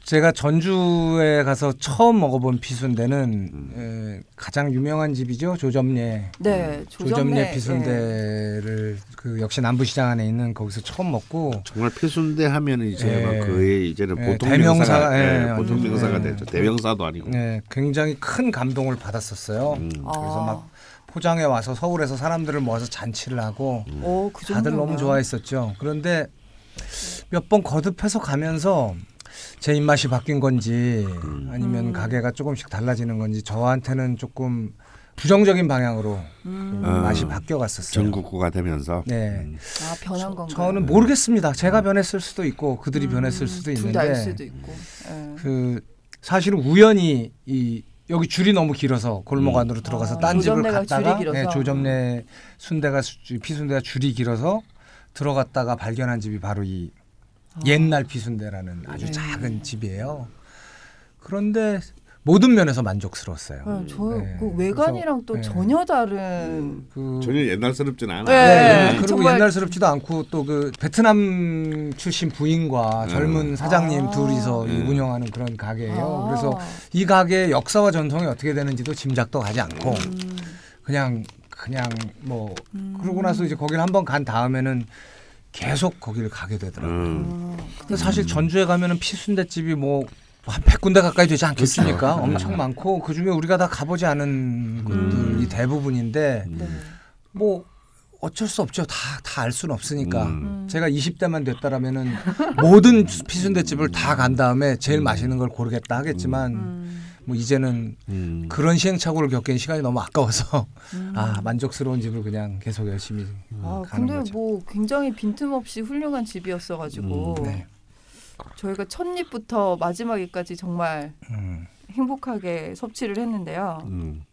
제가 전주에 가서 처음 먹어본 피순대는 음. 에, 가장 유명한 집이죠 조점례. 네, 조점례 조점례 예. 피순대를 그 역시 남부시장 안에 있는 거기서 처음 먹고 정말 필순대 하면 이제 예. 막 거의 이제는 예, 보통 대명사, 명사가 예, 예, 보통 완전, 명사가 예. 되죠. 대명사도 아니고. 네, 굉장히 큰 감동을 받았었어요. 음. 그래서 아. 막 포장해 와서 서울에서 사람들을 모아서 잔치를 하고 오, 그 다들 너무. 좋아했었죠. 그런데 몇 번 거듭해서 가면서 제 입맛이 바뀐 건지 아니면 음. 가게가 조금씩 달라지는 건지 저한테는 조금 부정적인 방향으로 음. 어. 맛이 바뀌어 갔었어요. 전국구가 되면서. 네. 음. 아 변한 건가요? 저는 모르겠습니다. 제가 변했을 수도 있고 그들이 변했을 수도 음. 있는데 수도 있고. 예. 그 사실은 우연히 이 여기 줄이 너무 길어서 골목 음. 안으로 들어가서 아, 딴 집을 갔다가? 네, 조점내 순대가 수- 피순대가 줄이 길어서 들어갔다가 발견한 집이 바로 이 옛날 피순대라는 아주 네. 작은 집이에요. 그런데 모든 면에서 만족스러웠어요. 네, 저 네, 그 외관이랑 또 그래서, 네. 전혀 다른 그 전혀 옛날스럽진 않아. 네. 네, 그리고 정말- 옛날스럽지도 않고 또 그 베트남 출신 부인과 음. 젊은 사장님 아. 둘이서. 운영하는 그런 가게예요. 아. 그래서 이 가게의 역사와 전통이 어떻게 되는지도 짐작도 가지 않고 음, 그냥 그냥 뭐 음. 그러고 나서 이제 거기를 한번 간 다음에는 계속 거기를 가게 되더라고요. 음. 아, 근데 사실 전주에 가면은 피순대집이 뭐 한 100군데 가까이 되지 않겠습니까? 엄청 많고 그중에 우리가 다 가보지 않은 곳들이 대부분인데 네. 뭐 어쩔 수 없죠. 다 다 알 수는 없으니까. 음. 제가 20대만 됐다라면은 모든 피순대집을 다 간 다음에 제일 맛있는 걸 고르겠다 하겠지만 음, 뭐 이제는 음. 그런 시행착오를 겪기엔 시간이 너무 아까워서 음. 아 만족스러운 집을 그냥 계속 열심히 아, 가는 근데 거죠. 뭐 굉장히 빈틈없이 훌륭한 집이었어가지고 음, 네. 저희가 첫 입부터 마지막에까지 정말 음. 행복하게 섭취를 했는데요. 음.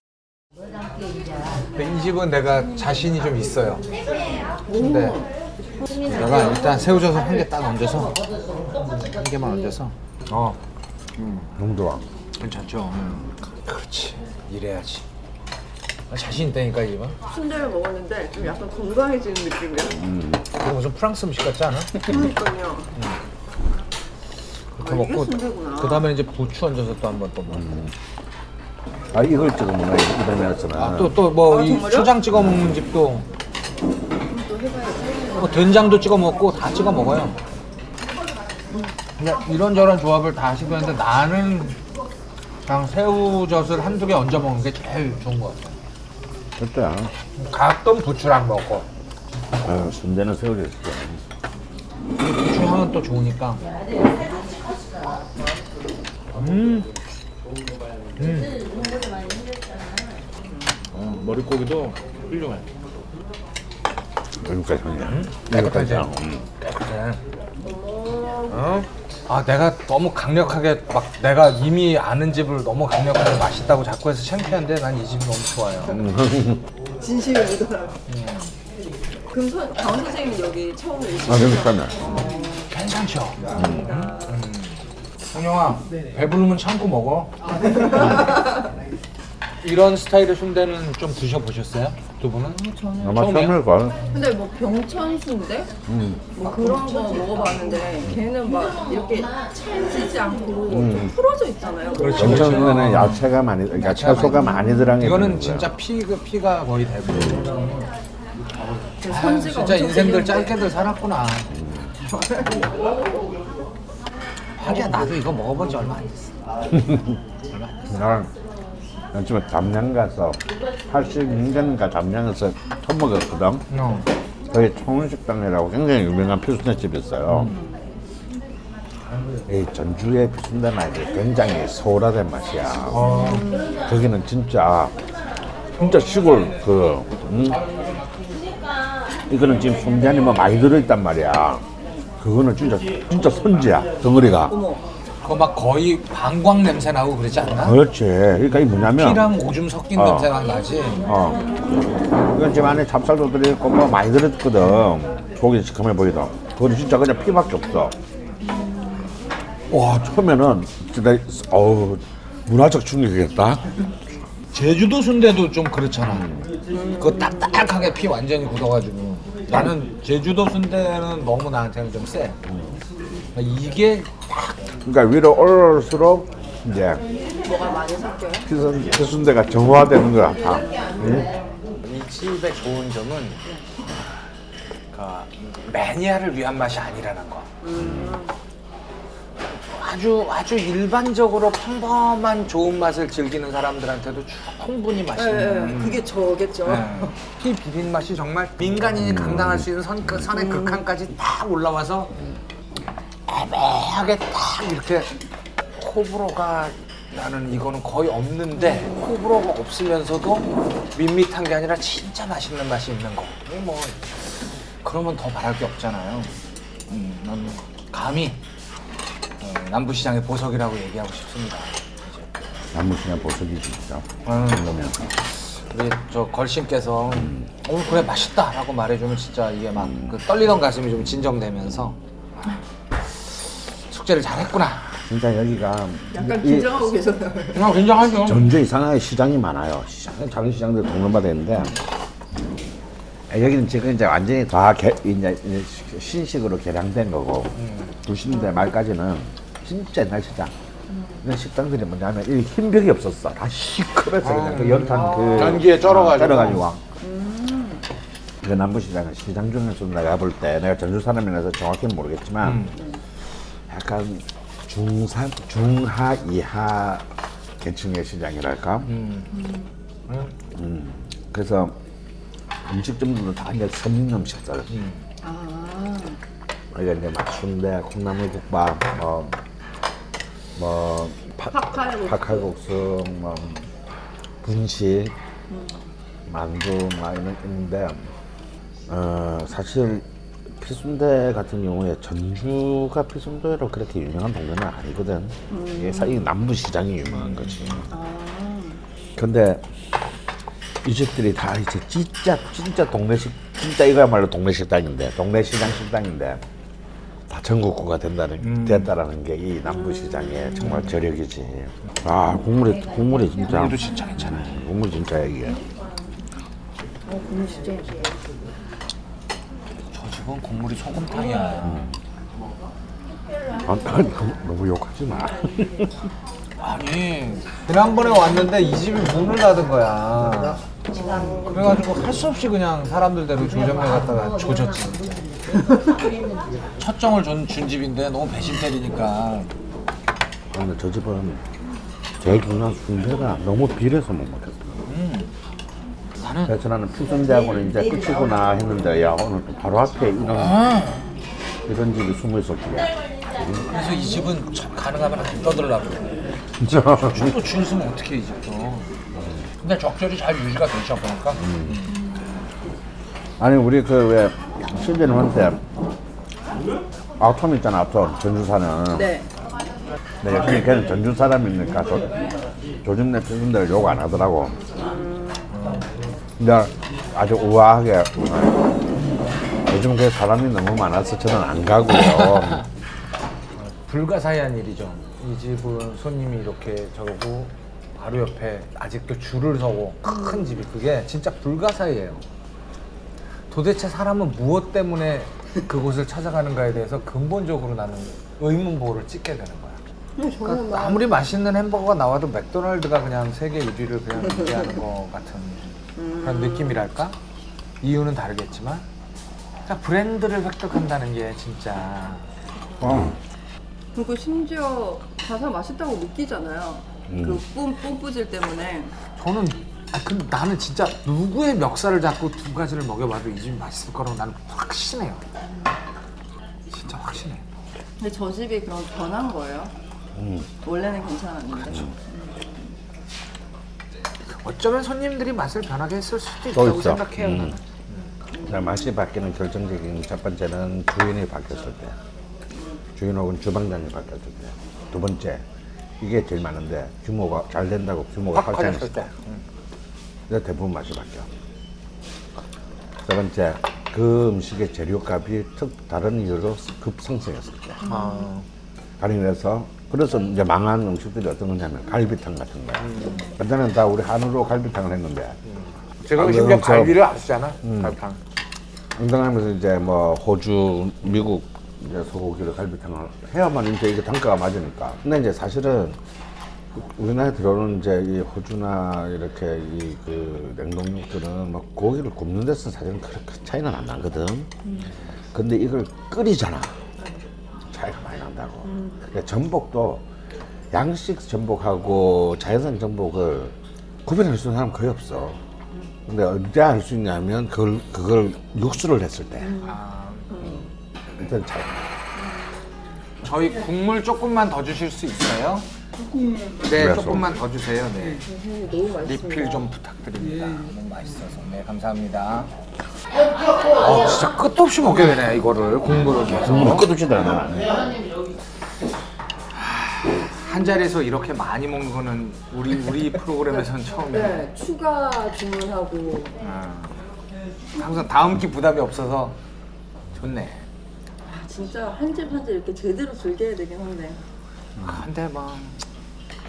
이 집은 내가 자신이 좀 있어요. 근데 내가 일단 새우젓을 한 개 딱 얹어서 한 개만 얹어서 어 너무 좋아. 괜찮죠. 그렇지 이래야지. 자신 있다니까 이거. 순대를 먹었는데 좀 약간 건강해지는 느낌이야. 이거 무슨 프랑스 음식 같지 않아? 그러니까요. 그렇게 아, 이게 먹고 순대구나. 그 다음에 이제 부추 얹어서 또 한번 또 먹고. 아 이걸 찍어 먹나 이 동네에서는. 아, 또 또 뭐 아, 이 정말요? 초장 찍어 먹는 집도 또 해봐야지. 뭐 된장도 찍어 먹고 다 찍어 먹어요. 근데 이런저런 조합을 다 시도했는데 나는 그냥 새우젓을 한두 개 얹어 먹는 게 제일 좋은 것 같아요. 그때 가끔 부추랑 먹고 아, 순대는 있어. 부추 향은 또 좋으니까. 음. 음. 어, 머릿고기도 훌륭해. 여기까지 하냐? 깨끗하지? 음. 깨끗해. 어? 아 내가 너무 강력하게 막 내가 이미 아는 집을 너무 강력하게 맛있다고 자꾸 해서 창피한데 난 이 집이 너무 좋아요. 진심이 묻어나. 그럼 선, 강 선생님 여기 처음 오신 아 그러니까네. 괜찮죠? 응? 형영아 배부르면 참고 먹어. 이런 스타일의 순대는 좀 드셔보셨어요? 두 분은? 아마 처음이야? 처음일 걸. 근데 뭐 병천 순대? 뭐 그런 거 먹어봤는데 걔는 막 이렇게 찰지지 않고 좀 풀어져 있잖아요. 그렇지. 정청에는 야채가 많이, 그러니까 야채가 채소가 많이 들어간 게 이거는 있는. 진짜 피, 그 피가 거의 대부분. 그 아, 선지가 진짜 엄청 인생들. 짧게들 살았구나. 하기야 나도 이거 먹어본 지 얼마 안 됐어. 얼마 안 됐어. 난 요즘에 담양 가서 86년인가 담양에서 처음 먹었거든. 어. 거기 청운식당이라고 굉장히 유명한 피순대집이 있어요. 이 전주의 피순대는 아니고 굉장히 소라된 맛이야. 거기는 진짜 진짜 시골 그 음? 이거는 지금 순대안이 뭐 많이 들어있단 말이야. 그거는 진짜 진짜 선지야 덩어리가. 어머. 그거 막 거의 방광 냄새 나고 그러지 않나? 그렇지. 그러니까 이 뭐냐면 피랑 오줌 섞인 어. 냄새가 나지. 어. 이건 지금 안에 들어있고 뭐 많이 들었거든. 속이 시커매 보이다. 그건 진짜 그냥 피밖에 없어. 와 처음에는 진짜 어우 문화적 충격이었다. 제주도 순대도 좀 그렇잖아. 그거 딱딱하게 피 완전히 굳어가지고. 나는 제주도 순대는 너무 나한테는 좀 세. 이게 그러니까 위로 올라올수록 이제 뭐가 많이 섞여요? 피순, 피순대가 정화되는 것 같아. 응? 이 집의 좋은 점은 그 매니아를 위한 맛이 아니라는 거. 아주 아주 일반적으로 평범한 좋은 맛을 즐기는 사람들한테도 충분히 네, 맛있는. 네, 그게 저겠죠. 네. 피 비린 맛이 정말 민간인이 감당할 수 있는 선, 그 선의 극한까지 딱 올라와서 애매하게 딱 이렇게 호불호가 나는 이거는 거의 없는데 호불호가 없으면서도 밋밋한 게 아니라 진짜 맛있는 맛이 있는 거. 이거 뭐 그러면 더 바랄 게 없잖아요. 음, 난 감히 어, 남부시장의 보석이라고 얘기하고 싶습니다. 나무시냐 보석이지 진짜. 음. 그러면 우리 저 걸신께서 어 그래 맛있다라고 말해주면 진짜 이게 막그 떨리던 가슴이 좀 진정되면서 숙제를 잘했구나. 진짜 여기가 약간 이- 긴장하고 계셨나요? 그냥 굉장하죠. 전주 이상하게 시장이 많아요. 시장, 작은 시장들 동남바다에 있는데 여기는 지금 이제 완전히 다 개, 이제 신식으로 개량된 거고 두신대 말까지는 진짜 옛날 시장. 이런 식당들이 뭐냐면 이 흰벽이 없었어. 다 시커멓어 그냥 그 연탄 그 연기에 쩔어가지고. 쩔어가지고. 그 남부시장은 시장 중에서 내가 볼 때 내가 전주 사람이라서 정확히는 모르겠지만 약간 중상 중하 이하 계층의 시장이랄까. 음. 그래서 음식점들도 다 이제 선민 음식들. 아, 그러니까 이제 막 순대, 콩나물국밥, 뭐, 뭐 파- 팥칼국수. 팥칼국수, 뭐 분식, 만두 막 이런 있는데 어 사실 피순대 같은 경우에 전주가 피순대로 그렇게 유명한 동네는 아니거든. 이게 사- 이 남부 시장이 유명한 거지. 근데 이 집들이 다 이제 진짜 진짜 동네식 진짜 이거야말로 동네 식당인데 동네 시장 식당인데 다 전국구가 된다는 됐다라는 게 이 남부 시장의 정말 저력이지. 아 국물이 국물이 진짜 오늘도 진짜 괜찮아요. 국물 진짜 이게. 저 집은 국물이 소금탕이야. 아, 너무, 너무 욕하지 마. 아니 지난번에 왔는데 이 집이 문을 닫은 거야. 그래가지고 할 수 없이 그냥 사람들대로 조정에 갔다가 조졌지. 첫 정을 준, 준 집인데 너무 배신 때리니까 아, 근데 저 집은 제일 중요한 순대가 너무 비려서 못 먹겠어. 나는. 그래서 나는 피순대하고는 이제 끝이구나 했는데 야 오늘 또 바로 앞에 이런 아, 이런 집이 숨어 있었길래 그래서 이 집은 참 가능하면 안 떠들라고. 진짜. 줄 서면 어떻게 이 집도. 근데 적절히 잘 유지가 되죠 보니까. 아니 우리 그왜 실제님한테 아톰 있잖아 아톰 전주 사는. 네. 네, 역시 걔는 전주 사람이니까 조, 조준내 피순대를 욕 안 하더라고 근데 아주 우아하게 요즘 그 사람이 너무 많아서 저는 안 가고요 불가사의한 일이죠. 이 집은 손님이 이렇게 저러고 바로 옆에 아직도 줄을 서고 큰 집이 그게 진짜 불가사의예요. 도대체 사람은 무엇 때문에 그곳을 찾아가는가에 대해서 근본적으로 나는 의문보를 찍게 되는 거야. 그러니까 아무리 맛있는 햄버거가 나와도 맥도날드가 그냥 세계 1위를 그냥 유지하는 것 같은 그런 느낌이랄까? 이유는 다르겠지만 그러니까 브랜드를 획득한다는 게 진짜 어. 그리고 심지어 가서 맛있다고 느끼잖아요. 그 뿜, 뿜뿌질 때문에. 저는 아, 근데 나는 진짜 누구의 멱살을 잡고 두 가지를 먹여봐도 이 집이 맛있을 거라고 나는 확신해요. 진짜 확신해. 근데 저 집이 그럼 변한 거예요? 원래는 괜찮았는데. 어쩌면 손님들이 맛을 변하게 했을 수도 또 있다고 있어. 생각해요. 음. 자, 맛이 바뀌는 결정적인 첫 번째는 주인이 바뀌었을 때. 주인 혹은 주방장이 바뀌었을 때. 두 번째 이게 제일 많은데 규모가 잘 된다고 규모가 확 확장했을 때. 때 근데 대부분 맛이 바뀌어. 세 번째 그 음식의 재료값이 특 다른 이유로 급상승했을 때. 아, 가령해서 그래서 이제 망한 음식들이 어떤 거냐면 갈비탕 같은 거야 그때는 다 우리 한우로 갈비탕을 했는데 제가 아, 심지어 갈비를 안 쓰잖아. 갈비탕. 응당하면서 이제 뭐 호주, 미국 이제 소고기를 갈비탕을 해야만 이제 이게 단가가 맞으니까. 근데 이제 사실은 우리나라에 들어오는 이제 이 호주나 이렇게 이 그 냉동육들은 뭐 고기를 굽는 데서 사실은 그렇게 큰 차이는 안 나거든. 근데 이걸 끓이잖아. 차이가 많이 난다고. 그러니까 전복도 양식 전복하고 자연산 전복을 구별할 수 있는 사람 거의 없어. 근데 언제 알 수 있냐면 그걸 그걸 육수를 했을 때. 아, 일단 잘. 저희 국물 조금만 더 주실 수 있어요? 네, 그래서. 조금만 더 주세요. 네. 리필 좀 부탁드립니다. 너무 맛있어서. 네, 감사합니다. 아, 진짜 끝도 없이 먹게 되네, 이거를. 국물을 계속. 끝없이 나는 한 자리에서 이렇게 많이 먹는 거는 우리 우리 프로그램에서는 처음이에요. 네, 추가 주문하고. 아, 항상 다음 끼 부담이 없어서 좋네. 아, 진짜 한 집 한 집 이렇게 제대로 즐겨야 되긴 한데. 근데 뭐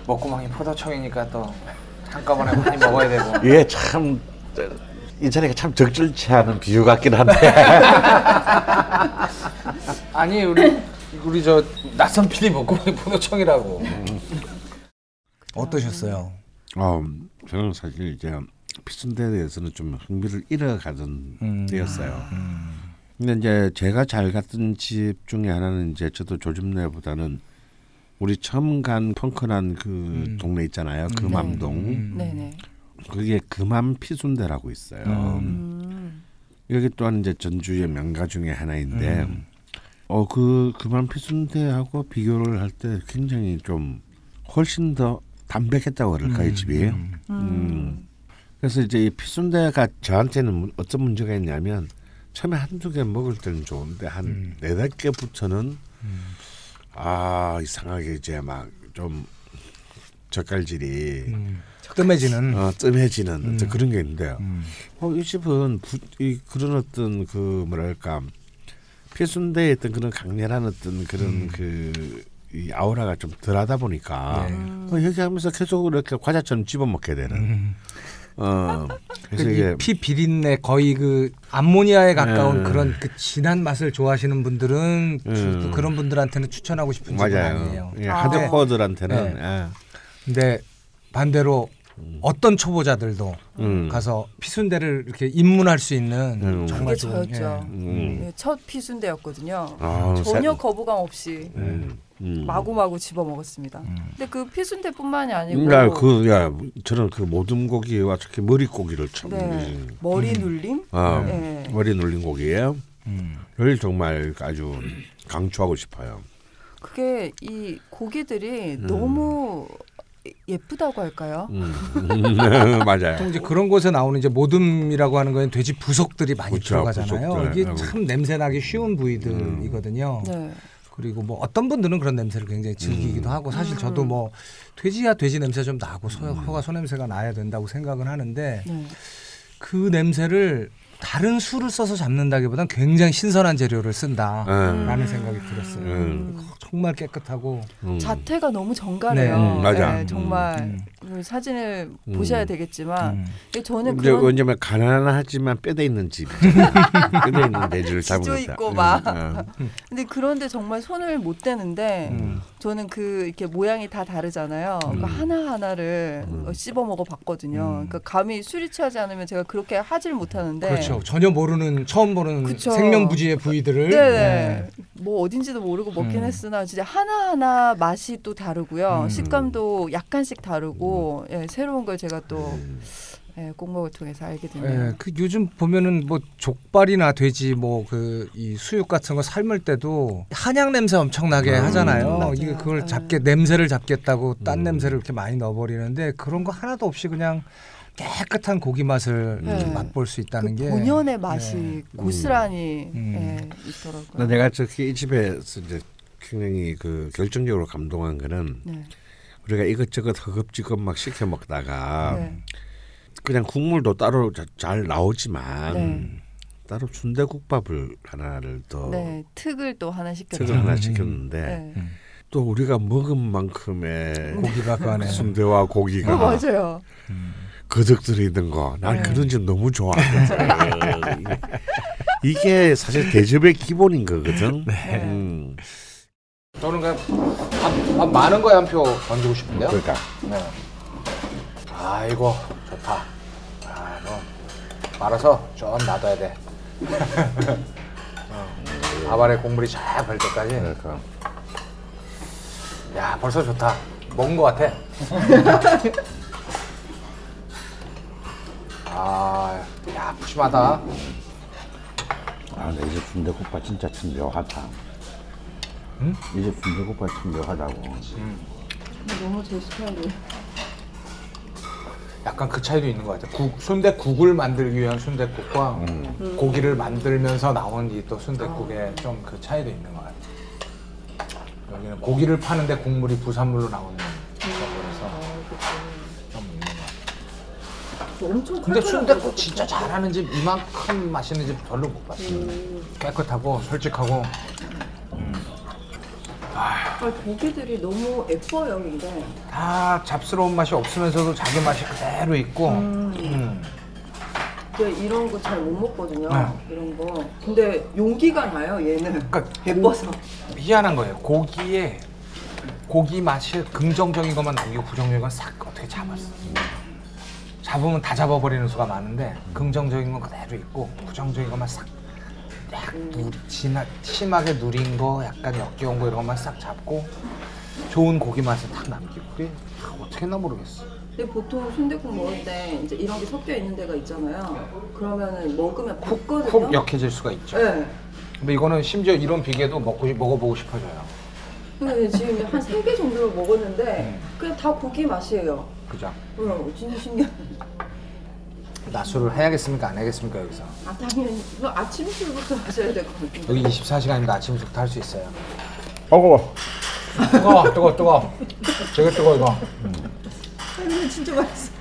먹구멍이 포도청이니까 또 한꺼번에 많이 먹어야 되고. 이게 참 이전에 참 적절치 않은 비유 같긴 한데. 아니 우리 우리 저 낯선 PD 먹구멍이 포도청이라고. 어떠셨어요? 어, 저는 사실 이제 피순대에 대해서는 좀 흥미를 잃어가던 때였어요. 근데 이제 제가 잘 갔던 집 중에 하나는 이제 저도 조집내보다는 우리 처음 간 펑크난 그 동네 있잖아요. 금암동. 네네. 그게 금암 피순대라고 있어요. 음. 여기 또한 이제 전주의 명가 중에 하나인데 어 그 금암 피순대하고 비교를 할 때 굉장히 좀 훨씬 더 담백했다고 그럴까 이 집이. 음. 그래서 이제 이 피순대가 저한테는 문- 어떤 문제가 있냐면 처음에 한두 개 먹을 때는 좋은데 한 네다섯 개부터는 아 이상하게 이제 막 좀 젓갈질이 뜸해지는? 어, 뜸해지는 어떤 그런 게 있는데요. 어, 이 집은 부, 이 그런 어떤 그 뭐랄까 필순대에 있던 그런 강렬한 어떤 그런 그 이 아우라가 좀 덜하다 보니까 어, 여기 하면서 계속 이렇게 과자처럼 집어 먹게 되는. 어. 그래서 그 피 비린내 거의 그 암모니아에 가까운 네. 그런 그 진한 맛을 좋아하시는 분들은 주- 음. 그런 분들한테는 추천하고 싶은 맞아요. 아니에요. 예, 아. 하드코어들한테는 네. 예. 근데 반대로 어떤 초보자들도 음. 가서 피순대를 이렇게 입문할 수 있는 음. 정말 좋은 저였죠. 예. 음. 네, 첫 피순대였거든요. 아, 전혀 세- 거부감 없이 음. 음. 마구마구 집어 먹었습니다. 음. 근데 그 피순대뿐만이 아니고 야, 그, 야, 저는 그 모든 고기와 특히 머리 고기를 참. 네, 음. 머리 눌림, 어, 네. 머리 눌린 고기를 음. 정말 아주 강추하고 싶어요. 그게 이 고기들이 음. 너무 예쁘다고 할까요? 음. 맞아요. 보통 이제 그런 곳에 나오는 이제 모듬이라고 하는 거는 돼지 부속들이 많이 그렇죠, 들어가잖아요. 부속들. 이게. 참 냄새 나기 쉬운 부위들이거든요. 네. 그리고 뭐 어떤 분들은 그런 냄새를 굉장히 즐기기도 하고 사실 저도 뭐 돼지야 돼지 냄새 좀 나고 소, 소가 소 냄새가 나야 된다고 생각은 하는데 네. 그 냄새를 다른 술을 써서 잡는다기보단 굉장히 신선한 재료를 쓴다라는 음. 생각이 들었어요. 음. 정말 깨끗하고 음. 자태가 너무 정갈해요. 네, 음, 맞아. 네, 정말 음. 그 사진을 음. 보셔야 되겠지만 음. 저는 그런 언제면 가난하지만 뼈대 있는 집, 뼈대 있는 돼지를 잡은 지조 다 있고 막. 어. 근데 그런데 정말 손을 못 대는데 음. 저는 그 이렇게 모양이 다 다르잖아요. 그러니까 하나 하나를 음. 씹어 먹어 봤거든요. 음. 그러니까 감히 술이 취하지 않으면 제가 그렇게 하질 못하는데 그렇죠. 전혀 모르는 처음 보는. 생명부지의 부위들을 네네. 네. 뭐 어딘지도 모르고 먹긴 음. 했으나 진짜 하나하나 맛이 또 다르고요. 음. 식감도 약간씩 다르고 예, 새로운 걸 제가 또 음. 예, 공목을 통해서 알게 되네요. 예, 그 요즘 보면은 뭐 족발이나 돼지 뭐 그 이 수육 같은 거 삶을 때도 한약 냄새 엄청나게 음, 하잖아요. 맞아요. 이게 그걸 예. 잡게 냄새를 잡겠다고 딴 음. 냄새를 이렇게 많이 넣어버리는데 그런 거 하나도 없이 그냥 깨끗한 고기 맛을 네. 좀 맛볼 수그 있다는 게 본연의 맛이 네. 고스란히 음. 예, 있더라고요. 내가 저기 이 집에서 이제 굉장히 그 결정적으로 감동한 거는 네. 우리가 이것저것 허겁지겁 막 시켜 먹다가 네. 그냥 국물도 따로 자- 잘 나오지만 네. 따로 순대국밥을 하나를 더 네, 특을 또 하나 시켰죠. 특을 하나 음. 시켰는데 네. 음. 또 우리가 먹은 만큼의 고기가 그 안에 순대와 어, 고기가 맞아요. 거덕 들이든 거. 난 네. 그런 집 너무 좋아하거든. 이게 사실 대접의 기본인 거거든. 네. 음. 저는 그냥 밥, 밥 많은 거에 한 표 던지고 싶은데요. 그러니까 네. 아 이거 좋다. 아 이거 말아서 좀 놔둬야 돼. 어, 밥 아래 국물이 잘별 때까지. 그러니까. 야 벌써 좋다. 먹은 거 같아. 아, 야 푸짐하다. 아, 근데 이제 순대국밥 진짜 참 묘하다. 응? 이제 순대국밥 참 묘하다고. 너무 제 스타일이. 약간 그 차이도 있는 것 같아. 국, 순대국을 만들기 위한 순대국과 음. 고기를 만들면서 나온 이 또 순대국의 좀그 차이도 있는 것 같아. 여기는 고기를 파는데 국물이 부산물로 나오는 거라서 좀 있는 것 같아. 엄청 근데 순대국 진짜 잘하는 집 이만큼 맛있는 집 별로 못 봤어. 음. 깨끗하고 솔직하고 아, 고기들이 너무 예뻐요, 근데. 다 잡스러운 맛이 없으면서도 자기 맛이 그대로 있고 음. 제가 이런 거 잘 못 먹거든요. 네. 이런 거. 근데 용기가 나요, 얘는. 그러니까 예뻐서. 희한한 거예요. 고기에 고기 맛이 긍정적인 것만 남기고 부정적인 건 싹 어떻게 잡았어. 잡으면 다 잡아버리는 수가 많은데 긍정적인 건 그대로 있고 부정적인 것만 싹 약 누, 진하, 심하게 누린 거, 약간 역겨운 거 이런 것만 싹 잡고 좋은 고기 맛을 딱 남기고 그게 아, 어떻게 했나 모르겠어. 근데 보통 순대국 먹을 때 이제 이런 게 섞여 있는 데가 있잖아요. 그러면은 먹으면 붓거든요. 푹 역해질 수가 있죠. 네. 근데 이거는 심지어 이런 비계도 먹고 싶- 먹어보고 싶어져요. 근데 지금 한 세 개 정도를 먹었는데 그냥 다 고기 맛이에요. 그죠? 응, 진짜 신기해. 낮술을 해야겠습니까? 안 해야겠습니까? 여기서. 아, 당연히. 그 아침 술부터 마셔야 될 것 같은데. 여기 24시간인데 아침 숙도 할수 있어요. 어고 뜨거, 뜨거, 뜨거. 되게 뜨거 이거. 근데 진짜 맛있어.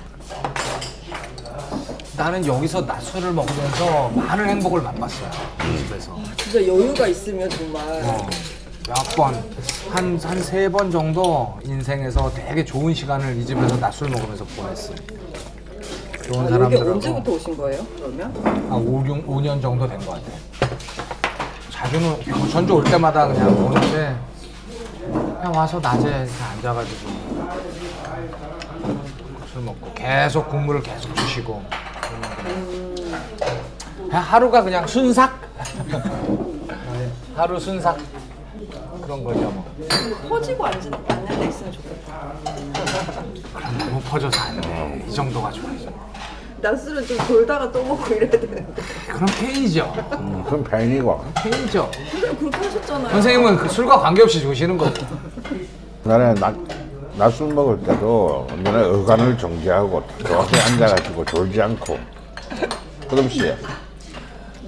나는 여기서 낮술을 먹으면서 많은 행복을 맛봤어요. 이 집에서. 진짜 여유가 있으면 정말. 어, 몇 번, 한, 한 세 번 정도 인생에서 되게 좋은 시간을 이 집에서 낮술 먹으면서 보냈어요. 좋은 아, 여기 사람들하고 언제부터 오신 거예요? 그러면? 한 5, 6, 5년 정도 된 것 같아요. 자주는 뭐 전주 올 때마다 그냥 오는데 그냥 와서 낮에 이렇게 앉아가지고 술 먹고 계속 국물을 계속 주시고 그냥 하루가 그냥 순삭 하루 순삭 그런 거죠 뭐. 퍼지고 앉는, 앉는 데 있으면 좋겠다. 그럼 너무 퍼져서 안 돼 이 정도가 좋아요. 낮술은 좀 돌다가 또 먹고 이래야 되는데. 그럼 페인이죠. 음, 그건 팬이고. 페인이죠. 선생님 그렇게 하셨잖아요. 선생님은 그 술과 관계없이 주시는 거죠. 나는 낮, 낮술 먹을 때도 언제나 어간을 정지하고 저렇게 앉아가지고 졸지 않고. 그럼 씨,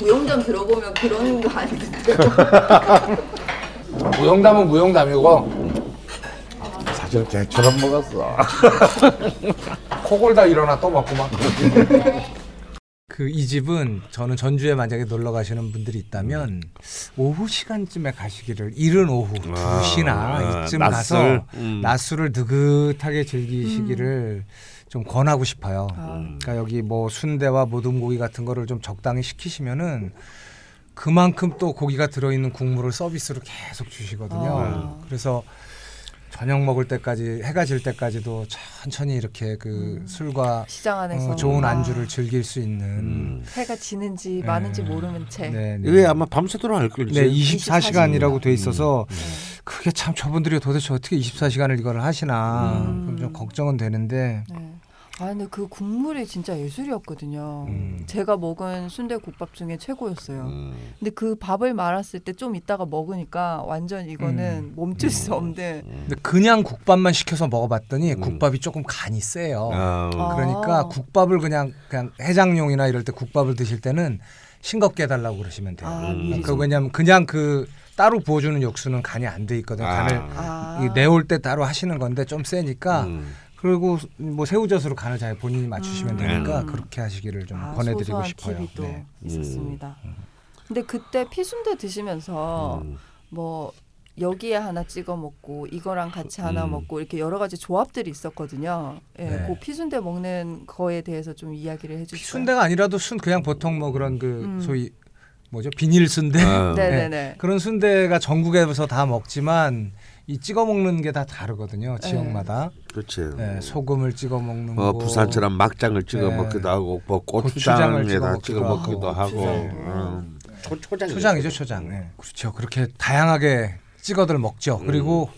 무용담 들어보면 그런 거 아닌데요? 무용담은 무용담이고 사실 개처럼 먹었어. 코 골다 일어나 또 먹고 막. 그 이 집은 저는 전주에 만약에 놀러 가시는 분들이 있다면 오후 시간쯤에 가시기를 이른 오후 아, 2시나 아, 이쯤 낮술? 가서 음. 낮술을 느긋하게 즐기시기를 좀 권하고 싶어요. 그러니까 여기 뭐 순대와 모둠고기 같은 거를 좀 적당히 시키시면은 그만큼 또 고기가 들어있는 국물을 서비스로 계속 주시거든요. 아. 그래서 저녁 먹을 때까지 해가 질 때까지도 천천히 이렇게 그 술과 시장 안에서 어, 좋은 아, 안주를 즐길 수 있는 음. 해가 지는지 네. 많은지 모르는 채. 네, 네. 이게 아마 밤새도록 할 걸지. 네, 24시간이라고 돼 음. 있어서 그게 참 저분들이 도대체 어떻게 24시간을 이걸 하시나 음. 좀 걱정은 되는데 네. 아 근데 그 국물이 진짜 예술이었거든요. 음. 제가 먹은 순대 국밥 중에 최고였어요. 음. 근데 그 밥을 말았을 때 좀 이따가 먹으니까 완전 이거는 멈출 수 없는. 근데 그냥 국밥만 시켜서 먹어봤더니 음. 국밥이 조금 간이 세요. 아, 아. 그러니까 국밥을 그냥 그냥 해장용이나 이럴 때 국밥을 드실 때는 싱겁게 해달라고 그러시면 돼요. 아, 음. 그 왜냐면 그냥 그 따로 부어주는 육수는 간이 안 돼 있거든요. 아. 간을 아. 이 내올 때 따로 하시는 건데 좀 세니까 음. 그리고 뭐 새우젓으로 간을 잘 본인이 맞추시면 음. 되니까 음. 그렇게 하시기를 좀 아, 권해드리고 싶어요. 팁이 또 네. 있었습니다. 근데 그때 피순대 드시면서 음. 뭐 여기에 하나 찍어 먹고 이거랑 같이 하나 음. 먹고 이렇게 여러 가지 조합들이 있었거든요. 예, 네. 그 피순대 먹는 거에 대해서 좀 이야기를 해주세요. 순대가 아니라도 순 그냥 보통 뭐 그런 그 음. 소위 뭐죠 비닐 순대 아. 네네네. 그런 순대가 전국에서 다 먹지만 이 찍어 먹는 게 다 다르거든요 네. 지역마다 그렇지. 네, 소금을 찍어 먹는 뭐거 부산처럼 막장을 찍어 네. 먹기도 하고 뭐 고추장을 고추장에다 찍어 찍어 먹기도 하고. 음. 초, 초장 초장이죠 초장 네. 그렇죠 그렇게 다양하게 찍어들 먹죠 음. 그리고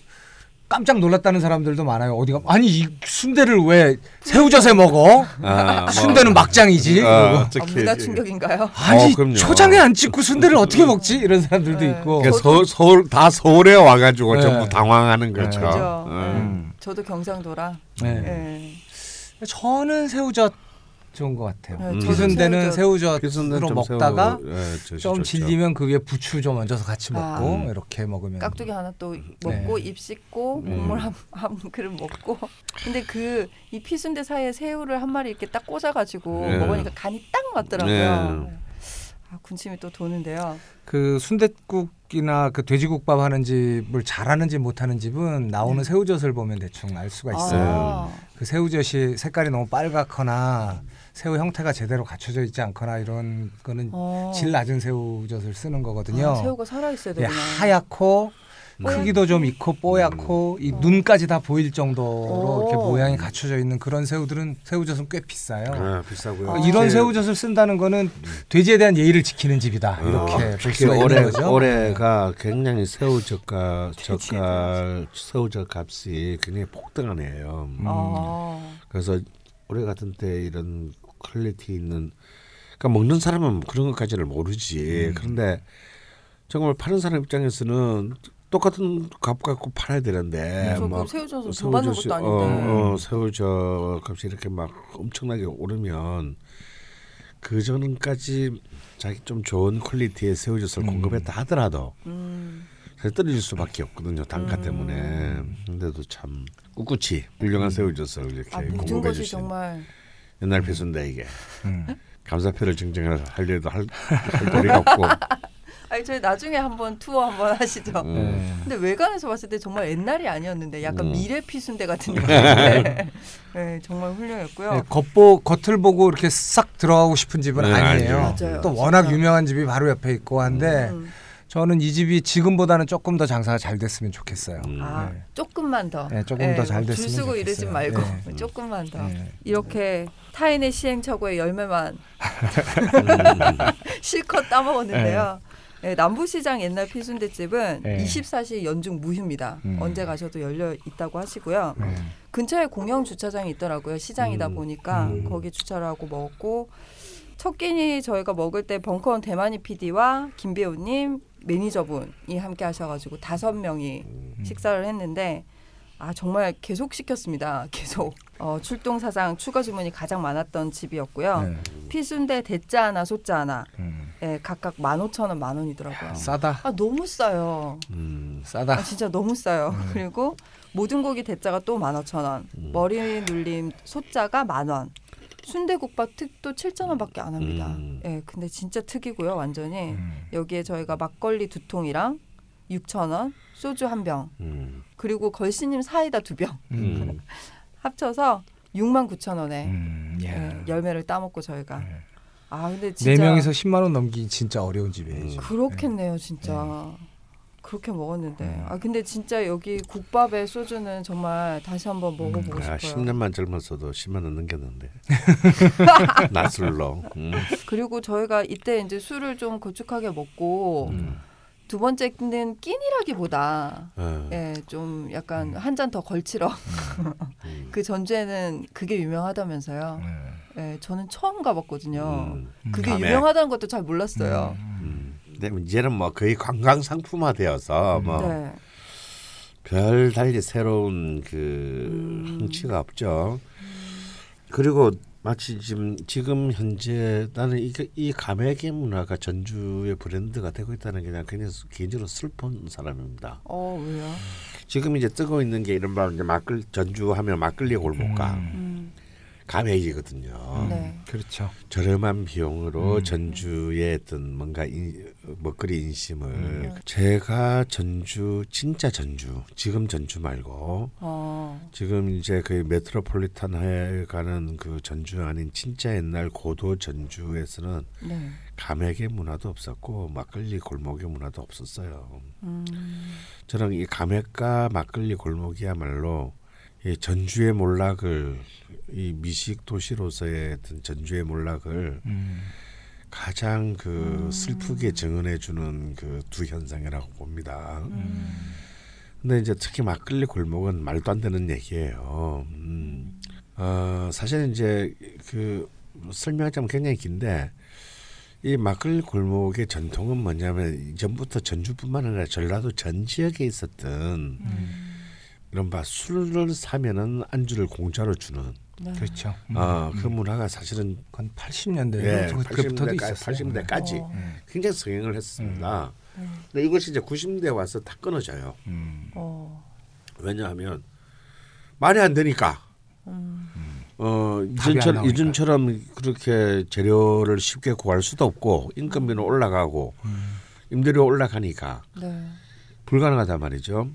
깜짝 놀랐다는 사람들도 많아요 어디가 아니 이 순대를 왜 새우젓에 먹어 아, 뭐. 순대는 막장이지 아. 아, 충격인가요? 아니 어. 초장에 안 찍고 순대를 어떻게 먹지 이런 사람들도 네. 있고 그러니까 서, 서울 다 서울에 와가지고 네. 전부 당황하는 거죠. 그죠. 음. 예. 저도 경상도라. 네. 예. 저는 새우젓 좋은 것 같아요. 네, 음. 기순대는 새우젓. 새우젓으로 좀 먹다가 새우, 예, 좀. 질리면 그 위에 부추 좀 얹어서 같이 아. 먹고 음. 이렇게 먹으면 깍두기 하나 또 먹고 네. 입 씻고 음. 국물 한, 한 그릇 먹고 근데 그 이 피순대 사이에 새우를 한 마리 이렇게 딱 꽂아가지고 네. 먹으니까 간이 딱 맞더라고요. 네. 아, 군침이 또 도는데요. 그 순댓국이나 그 돼지국밥 하는 집을 잘하는지 못하는 집은 나오는 새우젓을 보면 대충 알 수가 있어요. 네. 아, 그 새우젓이 색깔이 너무 빨갛거나 새우 형태가 제대로 갖춰져 있지 않거나 이런 거는 어. 질 낮은 새우젓을 쓰는 거거든요. 아, 새우가 살아 있어야 예, 되구나. 하얗고 뽀얗- 크기도 좀 있고 뽀얗고 이 어. 눈까지 다 보일 정도로 이렇게 오. 모양이 갖춰져 있는 그런 새우들은 새우젓은 꽤 비싸요. 아, 비싸고요. 그러니까 이런 새우젓을 쓴다는 거는 돼지에 대한 예의를 지키는 집이다 아, 이렇게 볼 특히 수가 올해 있는 거죠. 올해가 굉장히 새우 젓가 젓갈 새우젓 값이 굉장히 폭등한 해요. 음. 아, 그래서 올해 같은 때 이런 quality 있는 그러니까 먹는 사람은 그런 것까지를 모르지. 음. 그런데 정말 파는 사람 입장에서는 똑같은 값 갖고 팔아야 되는데 저막그 새우젓은 새우젓이- 것도 아닌데. 어, 어, 새우젓 값이 이렇게 막 엄청나게 오르면 그 전까지 자기 좀 좋은 퀄리티의 새우젓을 음. 공급했다 하더라도 음, 사실 떨어질 수밖에 없거든요 단가 음. 때문에 근데도 참 꿋꿋이 훌륭한 새우젓을 이렇게 아 공급해 주신 정말 옛날 배순대 이게 음. 감사표를 증정을 하려도 할, 할 도리가 없고 아니 저희 나중에 한번 투어 한번 하시죠. 음. 네. 근데 외관에서 봤을 때 정말 옛날이 아니었는데 약간 음. 미래 피순대 같은 느낌인데 네, 정말 훌륭했고요. 네, 겉보 겉을 보고 이렇게 싹 들어가고 싶은 집은 네, 아니에요. 맞아요. 또 워낙 진짜. 유명한 집이 바로 옆에 있고 한데 음. 저는 이 집이 지금보다는 조금 더 장사가 잘 됐으면 좋겠어요. 음. 아 네. 조금만 더. 네, 조금 더잘 줄 됐으면 쓰고 이러지 좋겠어요. 말고 네. 조금만 더. 네. 이렇게 타인의 시행착오의 열매만 실컷 따먹었는데요. 네, 남부시장 옛날 피순대집은 네. 24시 연중 무휴입니다. 음. 언제 가셔도 열려 있다고 하시고요. 네. 근처에 공영 주차장이 있더라고요. 시장이다 음. 보니까 음. 거기 주차를 하고 먹었고 첫 끼니 저희가 먹을 때 벙커원 대만이 PD와 김배우님 매니저분이 함께 하셔가지고 다섯 명이 식사를 했는데 아 정말 계속 시켰습니다. 계속 어, 출동 사상 추가 주문이 가장 많았던 집이었고요. 네. 피순대 대짜 하나 소짜 하나 음. 예, 각각 만 오천 원 만 원이더라고요. 싸다. 아 너무 싸요. 음. 싸다. 아, 진짜 너무 싸요. 그리고 모든 고기 대짜가 또 만 오천 원, 머리 눌림 소짜가 만 원, 순대국밥 특도 칠천 원밖에 안 합니다. 음. 예, 근데 진짜 특이고요, 완전히 음. 여기에 저희가 막걸리 두 통이랑 육천 원, 소주 한 병, 음. 그리고 걸신님 사이다 두병 음. 합쳐서 6만 9천 원에 음. 예. 예, 열매를 따먹고 저희가 네. 아 근데 진짜 네 명이서 10만 원 넘기 진짜 어려운 집이에요. 그렇겠네요, 진짜. 그렇게 먹었는데. 아 근데 진짜 여기 국밥에 소주는 정말 다시 한번 먹어보고 아, 싶어요. 10년만 젊었어도 10만 원 넘겼는데. 낯설로. 음. 그리고 저희가 이때 이제 술을 좀 거축하게 먹고 음. 두 번째는 끼니라기보다 어. 예, 좀 약간 한 잔 더 걸치러 음. 그 전주에는 그게 유명하다면서요. 네. 예, 저는 처음 가봤거든요. 음. 그게 감에. 유명하다는 것도 잘 몰랐어요. 음. 근데 이제는 뭐 거의 관광 상품화 되어서 뭐 네. 별 달리 새로운 그 음. 흥취가 없죠. 그리고 마치 지금 지금 현재 나는 이, 이 감액의 문화가 전주의 브랜드가 되고 있다는 게 그냥 굉장히 개인적으로 슬픈 사람입니다. 어 왜요? 지금 이제 뜨고 있는 게 이른바 이제 막걸 전주 하면 막걸리 골목가 음, 감액이거든요. 네. 그렇죠. 저렴한 비용으로 음. 전주의 어떤 뭔가 인, 먹거리 인심을 음. 제가 전주 진짜 전주 지금 전주 말고 어. 지금 이제 그 메트로폴리탄에 가는 그 전주 아닌 진짜 옛날 고도 전주에서는 네. 감액의 문화도 없었고 막걸리 골목의 문화도 없었어요. 음. 저는 이 감액과 막걸리 골목이야말로 이 전주의 몰락을 이 미식 도시로서의 어떤 전주의 몰락을 음. 가장 그 슬프게 증언해 주는 그 두 현상이라고 봅니다. 음. 근데 이제 특히 막걸리 골목은 말도 안 되는 얘기예요. 음. 어, 사실 이제 그 설명하자면 굉장히 긴데 이 막걸리 골목의 전통은 뭐냐면 이전부터 전주뿐만 아니라 전라도 전 지역에 있었던 이른바 술을 사면은 안주를 공짜로 주는 네. 그렇죠. 음. 어, 그 문화가 사실은 그건 80년대 예, 그부터도 80년대까지, 있었어요. 80년대까지 어. 네. 굉장히 성행을 했습니다. 근데 이것이 이제 90년대 와서 다 끊어져요. 음. 어. 왜냐하면 말이 안 되니까. 음. 어. 이전처럼 그렇게 재료를 쉽게 구할 수도 없고 인건비는 올라가고 음. 임대료 올라가니까 네. 불가능하단 말이죠.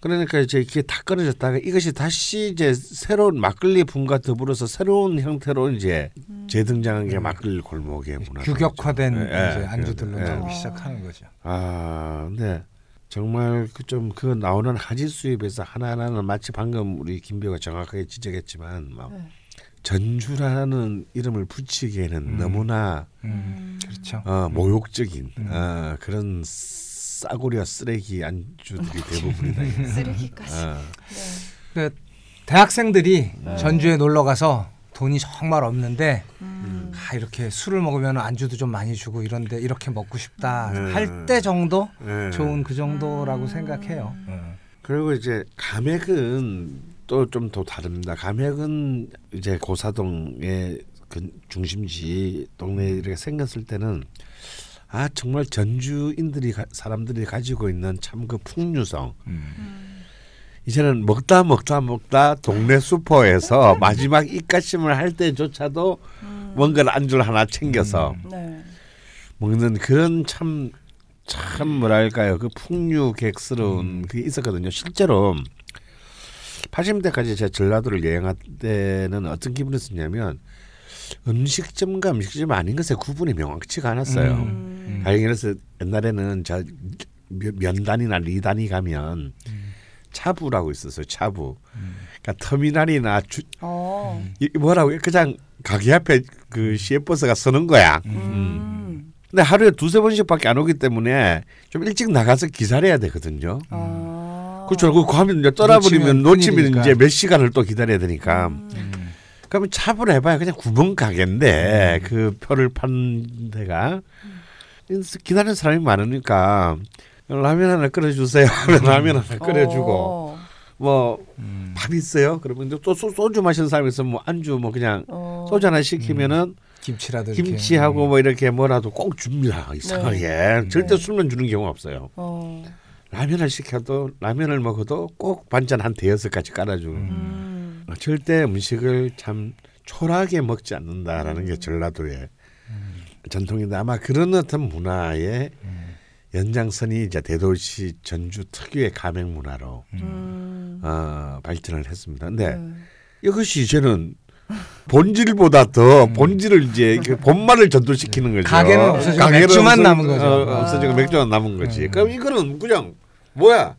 그러니까 이제 이게 다 끊어졌다가 이것이 다시 이제 새로운 막걸리 붐과 더불어서 새로운 형태로 이제 재등장한 게 막걸리 골목의 문화. 음. 규격화된 예, 이제 예, 안주들로 예. 나오기 어. 시작하는 거죠. 아, 근데 정말 그 좀 그 나오는 하지 수입에서 하나하나는 마치 방금 우리 김비호가 정확하게 지적했지만 막 네. 전주라는 이름을 붙이기에는 음. 너무나 음. 그렇죠. 어, 모욕적인 음. 어, 그런 싸구려 쓰레기 안주들이 대부분이다. 쓰레기까지. 어. 네. 그 대학생들이 네. 전주에 놀러 가서 돈이 정말 없는데 음. 아, 이렇게 술을 먹으면 안주도 좀 많이 주고 이런데 이렇게 먹고 싶다 음. 할때 정도 예. 좋은 그 정도라고 생각해요. 음. 그리고 이제 감액은 또 좀 더 다릅니다. 감액은 이제 고사동의 그 중심지 동네에 이렇게 생겼을 때는 아 정말 전주인들이 가- 사람들이 가지고 있는 참 그 풍류성. 이제는 먹다 먹다 먹다 동네 슈퍼에서 마지막 입가심을 할 때조차도 뭔가를 안주를 하나 챙겨서 네. 먹는 그런 참 참 뭐랄까요? 그 풍류객스러운 그게 있었거든요. 실제로 80년대까지 제가 전라도를 여행할 때는 어떤 기분이었냐면 음식점과 음식점 아닌 것에 구분이 명확치가 않았어요. 음. 다행히 그래서 옛날에는 자 면- 면단이나 리단이 가면 차부라고 있었어요. 차부. 그러니까 터미널이나 주, 어. 이 뭐라고 그냥 가게 앞에 그 시외버스가 서는 거야. 음. 근데 하루에 두세 번씩밖에 안 오기 때문에 좀 일찍 나가서 기다려야 되거든요. 아. 그렇죠. 그 가면 이제 떠나버리면 놓치면. 이제 몇 시간을 또 기다려야 되니까. 음. 그러면 차를 해봐야 그냥 구멍 가게인데 그 표를 파는 데가 그래서 기다리는 사람이 많으니까 라면 하나 끓여주세요. 하면 라면 하나 끓여주고 어. 뭐 음. 밥 있어요. 그러면 또 소, 소주 마시는 사람이 있으면 뭐 안주 뭐 그냥 어. 소주 하나 시키면은 김치라도 이렇게. 김치하고 뭐 이렇게 뭐라도 꼭 줍니다. 이상하게 절대 네. 술만 주는 경우가 없어요. 어. 라면을 시켜도 라면을 먹어도 꼭 반찬 한 대여섯 가지 깔아주고 음. 어, 절대 음식을 참 초라하게 먹지 않는다라는 게 전라도의 전통인데 아마 그런 어떤 문화의 연장선이 이제 대도시 전주 특유의 가맹 문화로 음. 어, 발전을 했습니다. 근데 네. 이것이 이제는 본질보다 더 본질을 이제 그 본말을 전도시키는 거죠. 가게는 없어지고 가게는 맥주만 없어- 남은 거죠. 어, 없어지고 맥주만 남은 거지. 그럼 이거는 그냥 뭐야?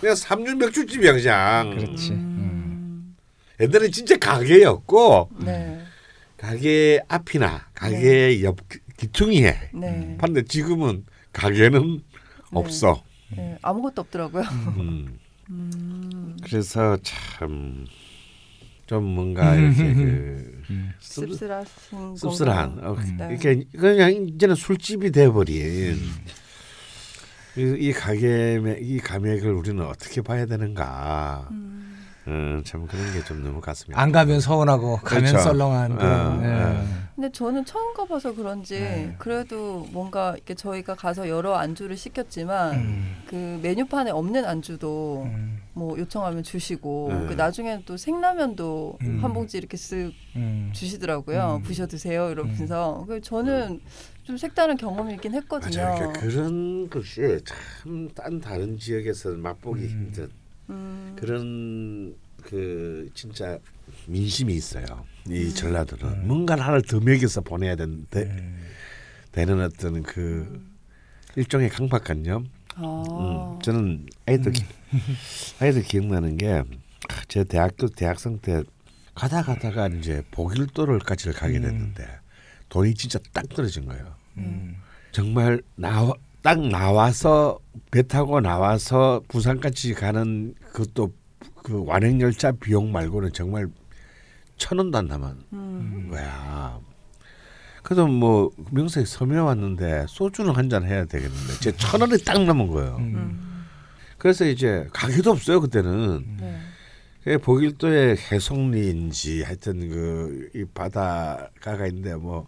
그냥 삼륜 맥주집이야 그냥. 그렇지. 음. 옛날에 진짜 가게였고 네. 가게 앞이나 가게 옆 기퉁이에 네. 판데 지금은 가게는 없어. 네. 아무것도 없더라고요. 음. 음. 그래서 참 좀 뭔가 이렇게 그 씁- 씁쓸하신 씁쓸한 건가요? 어, 네. 이렇게 그냥 이제는 술집이 돼버린 이, 이 가게 이 감액을 우리는 어떻게 봐야 되는가 음. 음, 참 그런 게 좀 너무 가슴이 안 가면 서운하고 가면 그렇죠. 썰렁한. 예. 어. 근데 저는 처음 가봐서 그런지 네. 그래도 뭔가 이렇게 저희가 가서 여러 안주를 시켰지만 음. 그 메뉴판에 없는 안주도 음. 뭐 요청하면 주시고 네. 그 나중에는 또 생라면도 음. 한 봉지 이렇게 쓱 음. 주시더라고요. 음. 부셔 드세요 이러면서. 그 저는 좀 색다른 경험이긴 했거든요. 맞아요. 그러니까 그런 것이 참 딴 다른 지역에서는 맛보기 음. 힘든 음. 그런 그 진짜 민심이 있어요. 이 음. 전라도는 뭔가 하나를 더 먹여서 보내야 되는데 음. 되는 어떤 그 일종의 강박관념. 아. 음, 저는 아이들 기- 아이들 기억나는 게 제 대학교 대학생 때 가다 가다가 이제 보길도를까지 가게 됐는데 돈이 진짜 딱 떨어진 거예요. 음. 정말 나와 딱 나와서 배 타고 나와서 부산까지 가는 그것도 그 완행 열차 비용 말고는 정말 천 원도 안 남은 음. 거야. 그래도 뭐 명색이 섬에 왔는데 소주는 한 잔 해야 되겠는데 제 천 원이 딱 남은 거예요. 음. 음. 그래서 이제 가게도 없어요 그때는. 네. 그 보길도에 해송리인지 하여튼 그 이 바다가가 있는데 뭐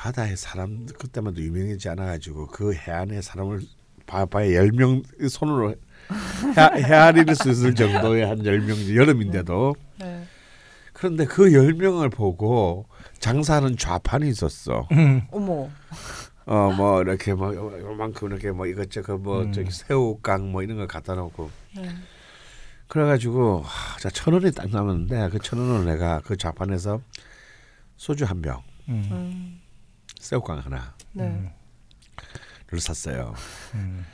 바다에 사람 그때만 도 유명하지 않아가지고 그 해안에 사람을 바바에 열명 손으로 헤- 헤아릴 수 있을 정도의 한 열 명 여름인데도 네. 그런데 그 열 명을 보고 장사하는 좌판이 있었어. 음. 어머. 어 뭐 이렇게 뭐 요만큼 이렇게 뭐 이것저것 뭐 음. 저기 새우깡 뭐 이런 거 갖다 놓고 네. 그래가지고 하, 자천 원이 딱 남았는데 그 천 원을 내가 그 좌판에서 소주 한 병, 음. 음. 새우깡 하나를 네. 샀어요. 음.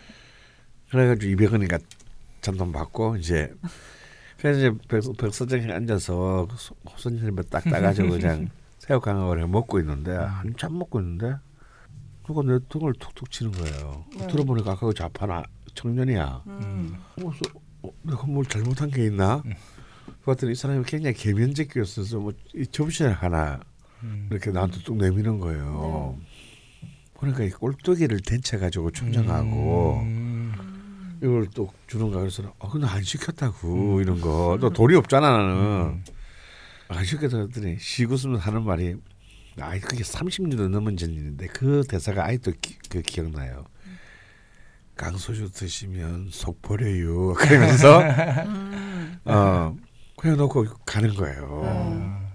그래가지고 200원이니까 잔돈 받고 이제 그래서 이제 백, 백서장에 앉아서 소- 손님을 딱 따가지고 그냥 새우깡을 먹고 있는데 한참 먹고 있는데 누가 내 등을 툭툭 치는 거예요. 네. 들어보니까 아까 그 좌판 아, 청년이야. 음. 그래서 어, 내가 뭘 잘못한 게 있나? 그랬더니 이 사람이 굉장히 개면적이었어서 뭐이 접시를 하나 음. 이렇게 나한테 뚝 내미는 거예요. 보니까 이 꼴뚜기를 데쳐 가지고 초장하고 음. 이걸 또 주는가 그래서 아 근데 안 시켰다고 이런 거. 또 돈이 없잖아 나는. 안 시켰다 그랬더니 시구스면 하는 말이 아 그게 30년도 넘은 전인데 그 대사가 아직도 기, 그 기억나요. 강소주 드시면 속 버려요. 그러면서 어 그냥 놓고 가는 거예요.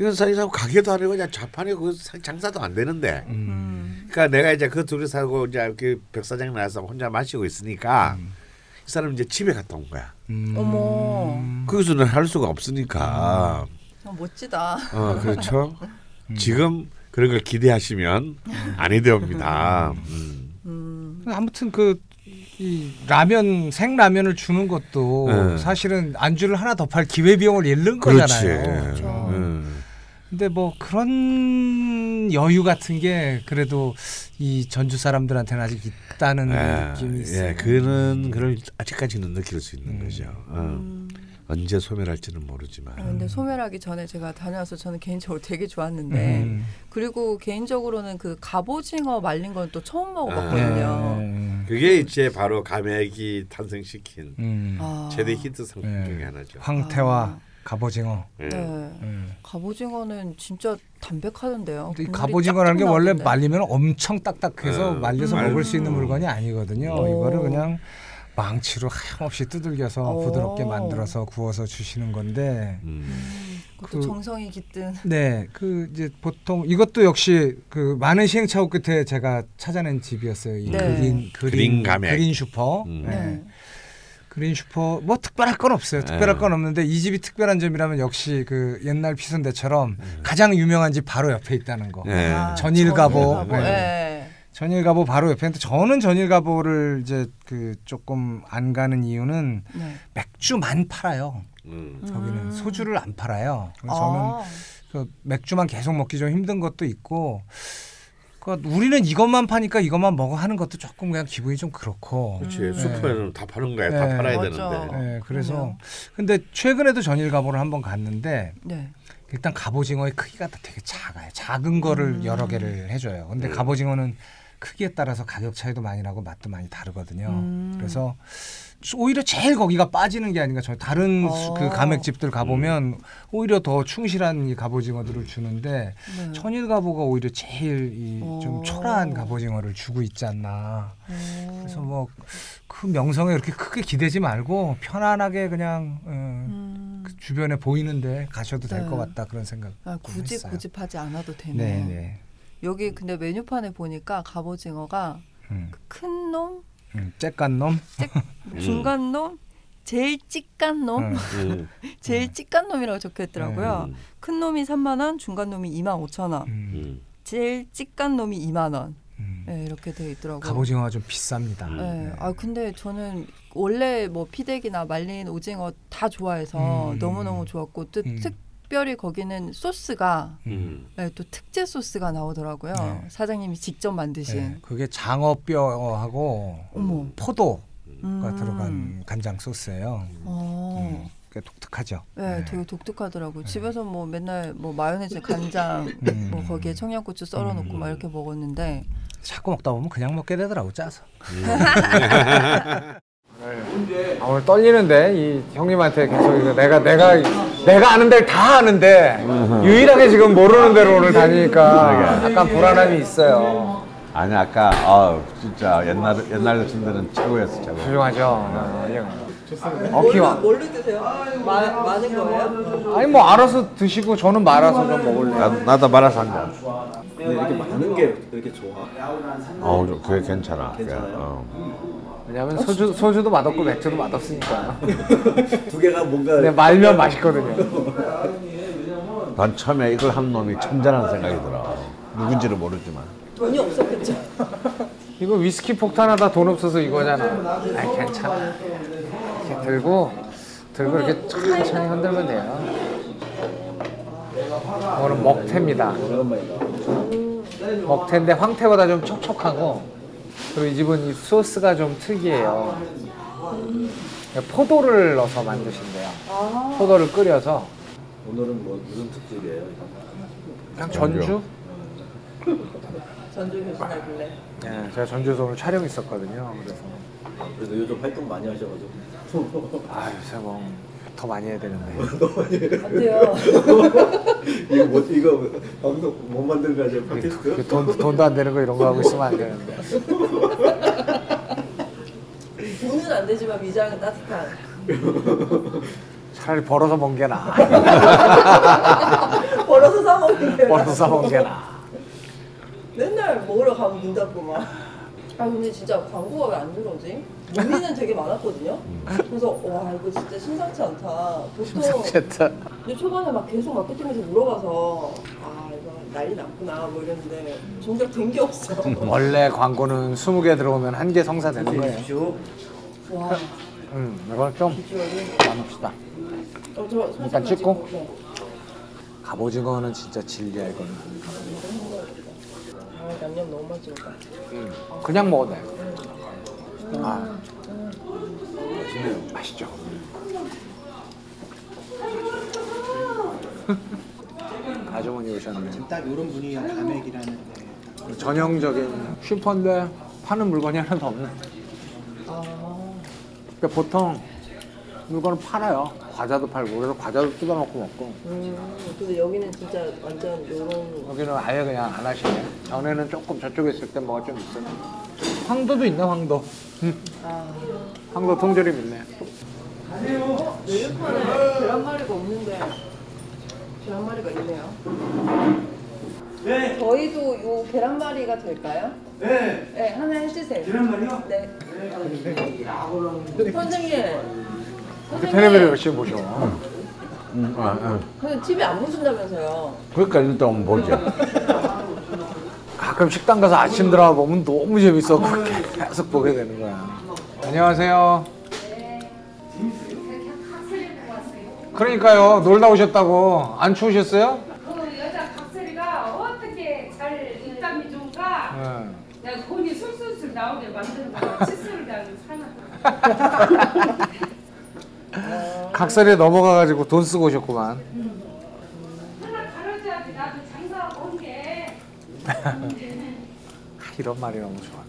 이건 사실상 가게도 아니고 그냥 자판이고 그 장사도 안 되는데 음. 그러니까 내가 이제 그 둘이 사고 이제 그 백사장 나와서 혼자 마시고 있으니까 이 사람 이제 집에 갔다 온 거야. 음. 어머, 거기서는 할 수가 없으니까. 참 멋지다. 어 그렇죠. 지금 그런 걸 기대하시면 아니 되옵니다. 음. 음, 아무튼 그이 라면 생라면을 주는 것도 네. 사실은 안주를 하나 더 팔 기회 비용을 잃는 그렇지. 거잖아요. 그렇죠. 음. 근데 뭐 그런 여유 같은 게 그래도 이 전주 사람들한테는 아직 있다는 예, 느낌이 있어요. 예, 그는 그걸 아직까지는 느낄 수 있는 음. 거죠. 어. 음. 언제 소멸할지는 모르지만. 아, 근데 소멸하기 전에 제가 다녀와서 저는 개인적으로 되게 좋았는데 음. 그리고 개인적으로는 그 갑오징어 말린 건 또 처음 예. 먹어봤거든요. 음. 그게 이제 바로 감액이 탄생시킨 음. 아. 최대 히트 상품 예. 중에 하나죠. 황태와 갑오징어. 예. 네. 음. 갑오징어는 진짜 담백하던데요. 근데 이 국물이 갑오징어라는 게쫙 원래 나오던데. 말리면 엄청 딱딱해서 음. 말려서 음. 먹을 수 있는 물건이 아니거든요. 오. 이거를 그냥 망치로 하염없이 두들겨서 오. 부드럽게 만들어서 구워서 주시는 건데 음. 음, 그것도 그- 정성이 깃든. 네, 그 이제 보통 이것도 역시 그 많은 시행착오 끝에 제가 찾아낸 집이었어요. 이 네. 그린 그린 그린 가맥. 그린 슈퍼. 음. 네. 네. 그린 슈퍼 뭐 특별할 건 없어요. 특별할 네. 건 없는데 이 집이 특별한 점이라면 역시 그 옛날 피순대처럼 네. 가장 유명한 집 바로 옆에 있다는 거. 예. 아, 전일가보. 전일가보. 네. 네. 전일가보 바로 옆에 있는데 저는 전일가보를 이제 그 조금 안 가는 이유는 네. 맥주만 팔아요. 음. 거기는 음. 소주를 안 팔아요. 그래서 저는 아, 그 맥주만 계속 먹기 좀 힘든 것도 있고 그 우리는 이것만 파니까 이것만 먹어 하는 것도 조금 그냥 기분이 좀 그렇고 그렇지. 음. 슈퍼에는 다 파는 거야. 다 네. 팔아야 맞아. 되는데. 네, 그래서 그러네요. 근데 최근에도 전일가보를 한번 갔는데 네. 일단 갑오징어의 크기가 다 되게 작아요. 작은 거를 음. 여러 개를 해줘요. 근데 음. 갑오징어는 크기에 따라서 가격 차이도 많이 나고 맛도 많이 다르거든요. 음. 그래서 오히려 제일 거기가 빠지는 게 아닌가. 저 다른 수- 어. 그 가맥집들 가보면 오히려 더 충실한 이 갑오징어들을 주는데 네. 천일 갑오가 오히려 제일 이좀 오. 초라한 갑오징어를 주고 있지 않나. 오. 그래서 뭐 그 명성에 그렇게 크게 기대지 말고 편안하게 그냥 어, 음. 그 주변에 보이는데 가셔도 될 네. 것 같다 그런 생각. 아, 굳이 했어요. 고집하지 않아도 되네요. 네, 네. 여기 근데 메뉴판에 보니까 갑오징어가 음, 큰 놈, 음, 째깐 놈. 중간 놈, 제일 찌깐 놈, 음. 음. 제일 찌깐 놈이라고 적혀 있더라고요. 음. 큰 놈이 3만 원, 중간 놈이 2만 5천 원, 음, 음. 제일 찌깐 놈이 2만 원. 음. 네, 이렇게 돼 있더라고요. 갑오징어가 좀 비쌉니다. 네. 아 근데 저는 원래 뭐 피대기나 말린 오징어 다 좋아해서 음. 너무 너무 좋았고 또 음. 특별히 거기는 소스가 음. 네, 또 특제 소스가 나오더라고요. 네. 사장님이 직접 만드신. 네, 그게 장어뼈하고 어머. 포도가 음. 들어간 간장 소스예요. 어. 음, 꽤 독특하죠. 네, 되게 독특하더라고요. 집에서 뭐 맨날 뭐 마요네즈, 간장, 음. 뭐 거기에 청양고추 썰어 놓고 막 이렇게 먹었는데 자꾸 먹다 보면 그냥 먹게 되더라고 짜서. 아, 오늘 떨리는데 이 형님한테 계속 이거 내가 내가 내가 아는 데를 다 아는데 유일하게 지금 모르는 데로 오늘 다니니까 약간 불안함이 있어요. 아니 아까 아 진짜 옛날 옛날 데는 최고였어 최고. 훌륭하죠. 어, 예. 어키와 뭘로 드세요? 마, 많은 거예요? 아니 뭐 알아서 드시고 저는 말아서 좀 먹을래요. 나, 나도 말아서 한 잔. 근데 이렇게 많은 게 이렇게 좋아? 어좀 그게 괜찮아. 괜찮아요? 어. 왜냐면 소주 소주도 맛없고 맥주도 맛없으니까. 두 개가 뭔가 근데 말면 맛있거든요. 난 처음에 이걸 한 놈이 천재라는 생각이 들어. 누군지는 모르지만. 돈이 없었겠죠. 이거 위스키 폭탄 하다 돈 없어서 이거잖아. 아 괜찮아. 이렇게 들고 들고 이렇게 천천히 흔들면 돼요. 이거는 먹태입니다. 먹태인데 황태보다 좀 촉촉하고 그리고 이 집은 이 소스가 좀 특이해요. 포도를 넣어서 만드신대요. 포도를 끓여서 오늘은 뭐 무슨 특집이에요? 그냥 전주? 전주 교수님길래 네, 제가 전주에서 오늘 촬영 있었거든요. 그래서 그래도 요즘 활동 많이 하셔가지고 아 요새 뭐 더 많이 해야 되는데. 안 돼요. 이거 뭐 이거 방송 못거 아니에요? 팟캐스트? 그 돈, 돈도 안 되는 거 이런 거 하고 있으면 안 되는데. 돈은 안 되지만 위장은 따뜻한. 차라리 벌어서 먹는 게 나아. 벌어서 사 먹는 게. 벌어서 사 먹는 게 나아. 맨날 먹으러 가면 문 닫고 막. 아 근데 진짜 광고가 왜 안 들어오지? 문의는 되게 많았거든요. 그래서 와 이거 진짜 심상치 않다. 보통 됐다. 근데 초반에 막 계속 마케팅에서 물어봐서 아 이거 난리 났구나 뭐 이랬는데 정작 된 게 없어. 원래 광고는 20개 들어오면 한 개 성사되는 거예요. 와 음, 이걸 좀 비주얼이. 나눕시다. 어, 저 사진 일단 찍고? 네. 갑오징어는 진짜 진리야 이거는. 아 양념 너무 찍었다. 음, 그냥 먹어도 돼. 아, 맛있죠. 아주머니 오셨네. 딱 이런 분위기가 감액이라는 데 전형적인 슈퍼인데 파는 물건이 하나도 없네. 그러니까 보통 물건을 팔아요. 과자도 팔고 그래서 과자도 뜯어놓고 먹고 음 근데 여기는 진짜 완전 요런 여기는 아예 그냥 안 하시네. 전에는 조금 저쪽에 있을 때 뭐가 좀 있어. 황도도 있네 황도. 아 황도 통조림 있네. 메뉴판에 계란말이가 없는데 계란말이가 있네요. 네. 저희도 요 계란말이가 될까요? 네. 네 하나 해주세요. 계란말이요? 네. 선생님. 그 텔레비를 열심히 보셔. 음, 아, 아. 근데 TV 안 보신다면서요? 그러니까 일단 한번 보죠. 가끔 식당 가서 아침 드라마 보면 너무 재밌어. 그렇게 계속 보게 되는 거야. 안녕하세요. 그러니까요. 놀다 오셨다고. 안 추우셨어요? 그 여자 각설이가 어떻게 잘 입담이 좋은가? 네. 내가 돈이 술술술 나오게 만드는 거야. 칫솔을 대하면 사나. 각설에 넘어가가지고 돈 쓰고 오셨구만. 게. 이런 말이 너무 좋아.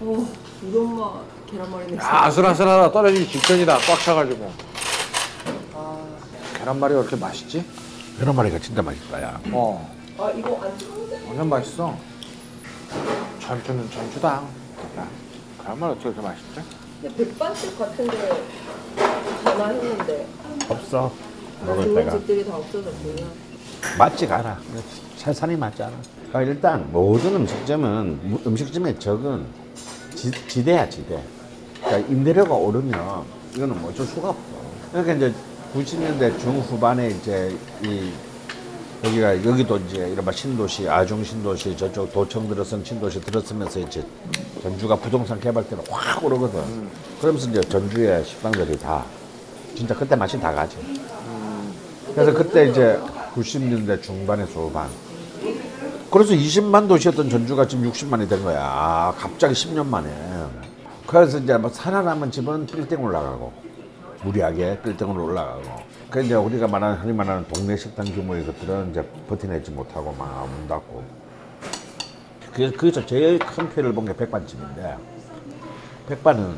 어, 우리 엄마 계란말이. 야, 아슬아슬하다. 떨어지기 직전이다. 꽉 차가지고. 아, 계란말이가 그렇게 맛있지? 계란말이가 진짜 맛있다, 야. 어. 아 이거 안? 완전 맛있어. 전주는 전주다. 야, 계란말이 어떻게 그렇게 맛있지? 근데 백반집 같은데 전화했는데 없어. 먹을 좋은 때가. 집들이 다 없어졌군요. 맞지 가라. 세산이 맞지 않아. 그러니까 일단 모든 음식점은 무- 음식점의 적은 지, 지대야 지대. 그러니까 임대료가 오르면 이거는 뭐 어쩔 수가 없어. 그러니까 이제 90년대 중후반에 이제 이 여기가 여기도 이제 이른바 신도시 아중 신도시 저쪽 도청 들어선 신도시 들어서면서 이제 전주가 부동산 개발대로 확 오르거든. 그러면서 이제 전주의 식당들이 다 진짜 그때 맛이 다 가지. 그래서 그때 이제 90년대 중반에 후반. 그래서 20만 도시였던 전주가 지금 60만이 된 거야. 아, 갑자기 10년 만에. 그래서 이제 뭐 살아남은 집은 빌딩 올라가고 무리하게 빌딩으로 올라가고. 그 이제 우리가 말하는 흔히 말하는 동네 식당 규모의 것들은 이제 버텨내지 못하고 막문 닫고. 그래서 거기서 제일 큰 피해를 본 게 백반집인데 백반은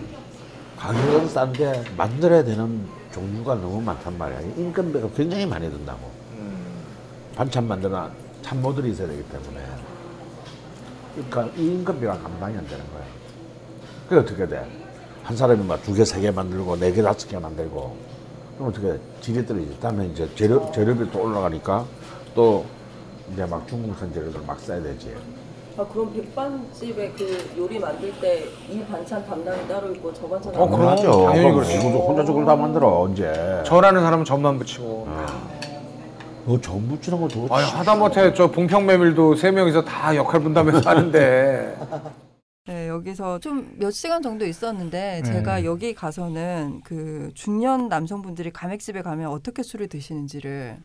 가격은 싼데 만들어야 되는 종류가 너무 많단 말이야. 인건비가 굉장히 많이 든다고. 반찬 만드는 참모들이 있어야 되기 때문에. 그러니까 이 인건비가 감당이 안 되는 거야. 그게 어떻게 돼? 한 사람이 막 두 개, 세 개 만들고 네 개, 다섯 개 만들고 그럼 어떻게 질이 떨어지지? 다음에 이제 재료, 재료비 또 올라가니까 또 이제 막 중국산 재료들 막 써야 되지. 아 그럼 백반집에 그 요리 만들 때 이 반찬 담당이 따로 있고 저 반찬 어, 그럼. 당연하죠. 당연히 그럼 그렇지. 이거 혼자 저걸 다 만들어 언제? 저라는 사람은 점만 붙이고. 뭐 전부 치는 거 도대체. 아유, 하다못해 저 봉평 메밀도 세 명이서 다 역할 분담해서 하는데. 네, 여기서 좀 몇 시간 정도 있었는데 제가 여기 가서는 그 중년 남성분들이 가맥집에 가면 어떻게 술을 드시는지를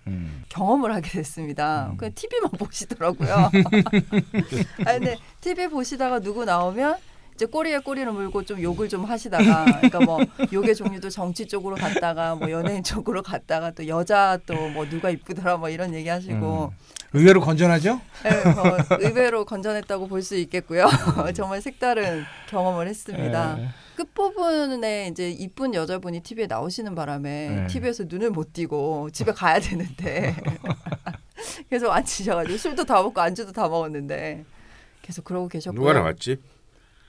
경험을 하게 됐습니다. 그냥 TV만 보시더라고요. 아 근데 TV 보시다가 누구 나오면 이제 꼬리에 꼬리를 물고 좀 욕을 좀 하시다가 그러니까 뭐 욕의 종류도 정치 쪽으로 갔다가 뭐 연예인 쪽으로 갔다가 또 여자 또 뭐 누가 이쁘더라 뭐 이런 얘기 하시고 의외로 건전하죠? 네, 어, 의외로 건전했다고 볼 수 있겠고요. 정말 색다른 경험을 했습니다. 끝부분에 이제 이쁜 여자분이 TV에 나오시는 바람에 네. TV에서 눈을 못 띄고 집에 가야 되는데 계속 앉으셔가지고 술도 다 먹고 안주도 다 먹었는데 계속 그러고 계셨고요. 누가 나왔지?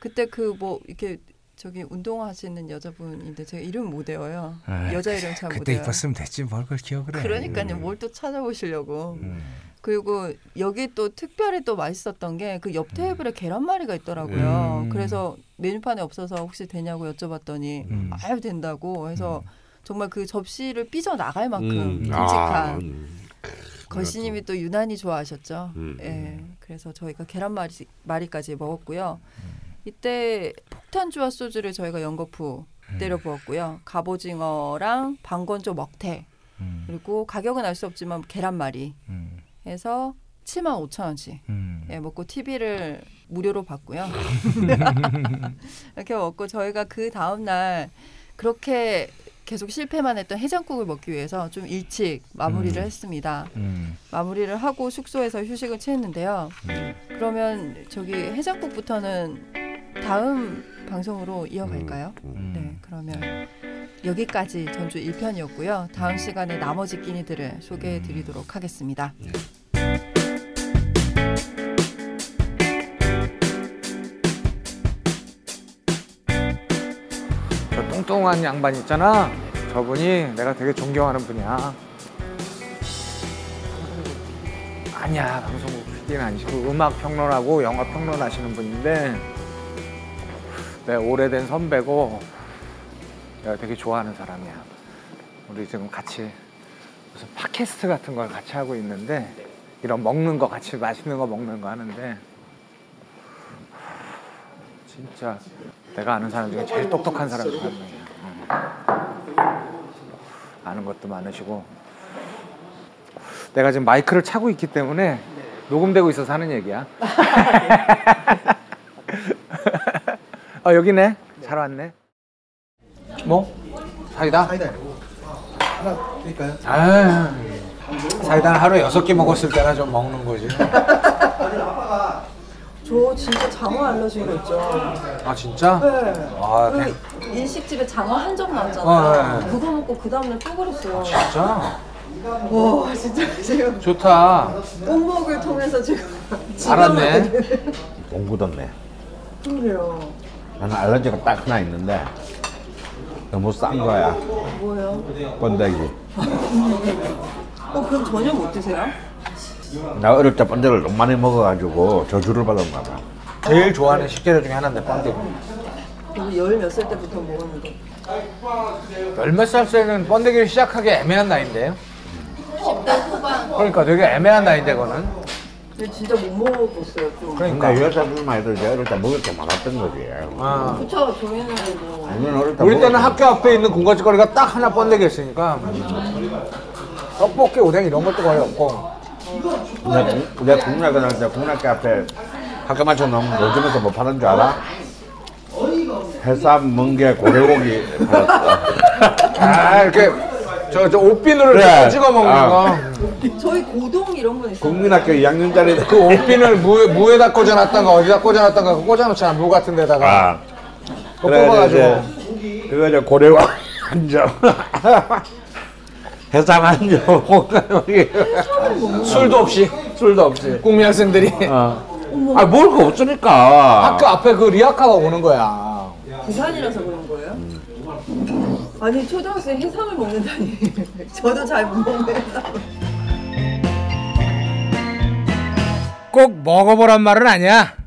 그때 그 뭐 이렇게 저기 운동하시는 여자분인데 제가 이름 못 외워요. 아, 여자 이름 잘못 그때 외워요. 이뻤으면 됐지 뭘 그걸 기억을 해. 그러니까요. 뭘 또 찾아보시려고. 음. 그리고 여기 또 특별히 또 맛있었던 게 그 옆 테이블에 계란말이가 있더라고요. 음. 그래서 메뉴판에 없어서 혹시 되냐고 여쭤봤더니 음. 아유 된다고 해서 정말 그 접시를 삐져 나갈 만큼 음. 아, 음. 거시님이 또 유난히 좋아하셨죠. 음, 예. 그래서 저희가 계란말이 마리까지 먹었고요. 이때 폭탄주와 소주를 저희가 연거푸 때려 부었고요. 갑오징어랑 방건조 먹태 음. 그리고 가격은 알 수 없지만 계란말이 음. 해서 7만 5천 원씩 음. 예, 먹고 TV를 무료로 봤고요. 이렇게 먹고 저희가 그 다음 날 그렇게 계속 실패만 했던 해장국을 먹기 위해서 좀 일찍 마무리를 음. 했습니다. 음. 마무리를 하고 숙소에서 휴식을 취했는데요. 음. 그러면 저기 해장국부터는 다음 방송으로 이어갈까요? 음. 네, 그러면 여기까지 전주 1편이었고요. 다음 시간에 나머지 끼니들을 소개해 드리도록 하겠습니다. 저 뚱뚱한 양반 있잖아. 저분이 내가 되게 존경하는 분이야. 아니야, 방송국 PD는 아니시고 음악 평론하고 영화 평론하시는 분인데 내 오래된 선배고 내가 되게 좋아하는 사람이야. 우리 지금 같이 무슨 팟캐스트 같은 걸 같이 하고 있는데 이런 먹는 거 같이 맛있는 거 먹는 거 하는데 진짜 내가 아는 사람 중에 제일 똑똑한 사람 중에 한 명이야. 응. 아는 것도 많으시고 내가 지금 마이크를 차고 있기 때문에 녹음되고 있어서 하는 얘기야. 아 여기네. 잘 왔네. 뭐? 사이다? 사이다 하나 드릴까요? 아, 사이다 하루 여섯 개 먹었을 때나 좀 먹는 거지. 저 진짜 장어 알러지가 있죠. 아 진짜? 네. 아, 대- 그 일식집에 장어 한점 나왔잖아요. 어, 네. 그거 먹고 그 다음날 또 그랬어요. 진짜? 와 진짜 지금 좋다. 뽕목을 통해서 지금 알았네. 돈 굳었네. 그래요. 나는 알러지가 딱 하나 있는데 너무 싼 거야. 뭐예요? 번데기. 어 그럼 전혀 못 드세요? 나 어릴 때 번데기를 너무 많이 먹어가지고 저주를 받았나 봐. 제일 좋아하는 식재료 중에 하나인데 번데기. 저도 열몇 살 때부터 먹었는데 열몇 살 때는 번데기를 시작하기 애매한 나이인데요. 10대 후반. 그러니까 되게 애매한 나이인데 그거는. 근데 진짜 못 먹어봤어요 좀. 그러니까. 해도 이제 어릴 때 먹을 게 많았던 거지. 아. 그쵸 저희는 뭐 아니면 어릴 때 우리 먹을 때는 게 학교 앞에 있는 군것질거리가 딱 하나 번데기였으니까 떡볶이, 오뎅 이런 것도 거의 없고. 내가, 국- 내가 국락을 할때 국락교 앞에 학교 맞춰 놓으면 요즘에서 뭐 파는 줄 알아? 해삼, 멍게, 고래고기 팔았어. 아 이렇게 저, 저 옷비누를 그래. 찍어 먹는 아. 거. 저희 고동 이런 건 있어요. 국민학교 2학년짜리 그 옷비누를 무, 무에다 꽂아놨던가 어디다 꽂아놨던가 그거 꽂아놓잖아 무 같은 데다가 아. 그거 그래, 뽑아가지고 이제 그거 이제 고래고기 한 점. 해삼 한 점. 술도 없이 술도 없이. 국민 학생들이 어. 아, 먹을 거 없으니까. 학교 앞에 그 리아카가 오는 거야 부산이라서 그런 거예요? 아니 초등학생 해삼을 먹는다니 저도 잘 못 먹는 해삼을 꼭 먹어보란 말은 아니야.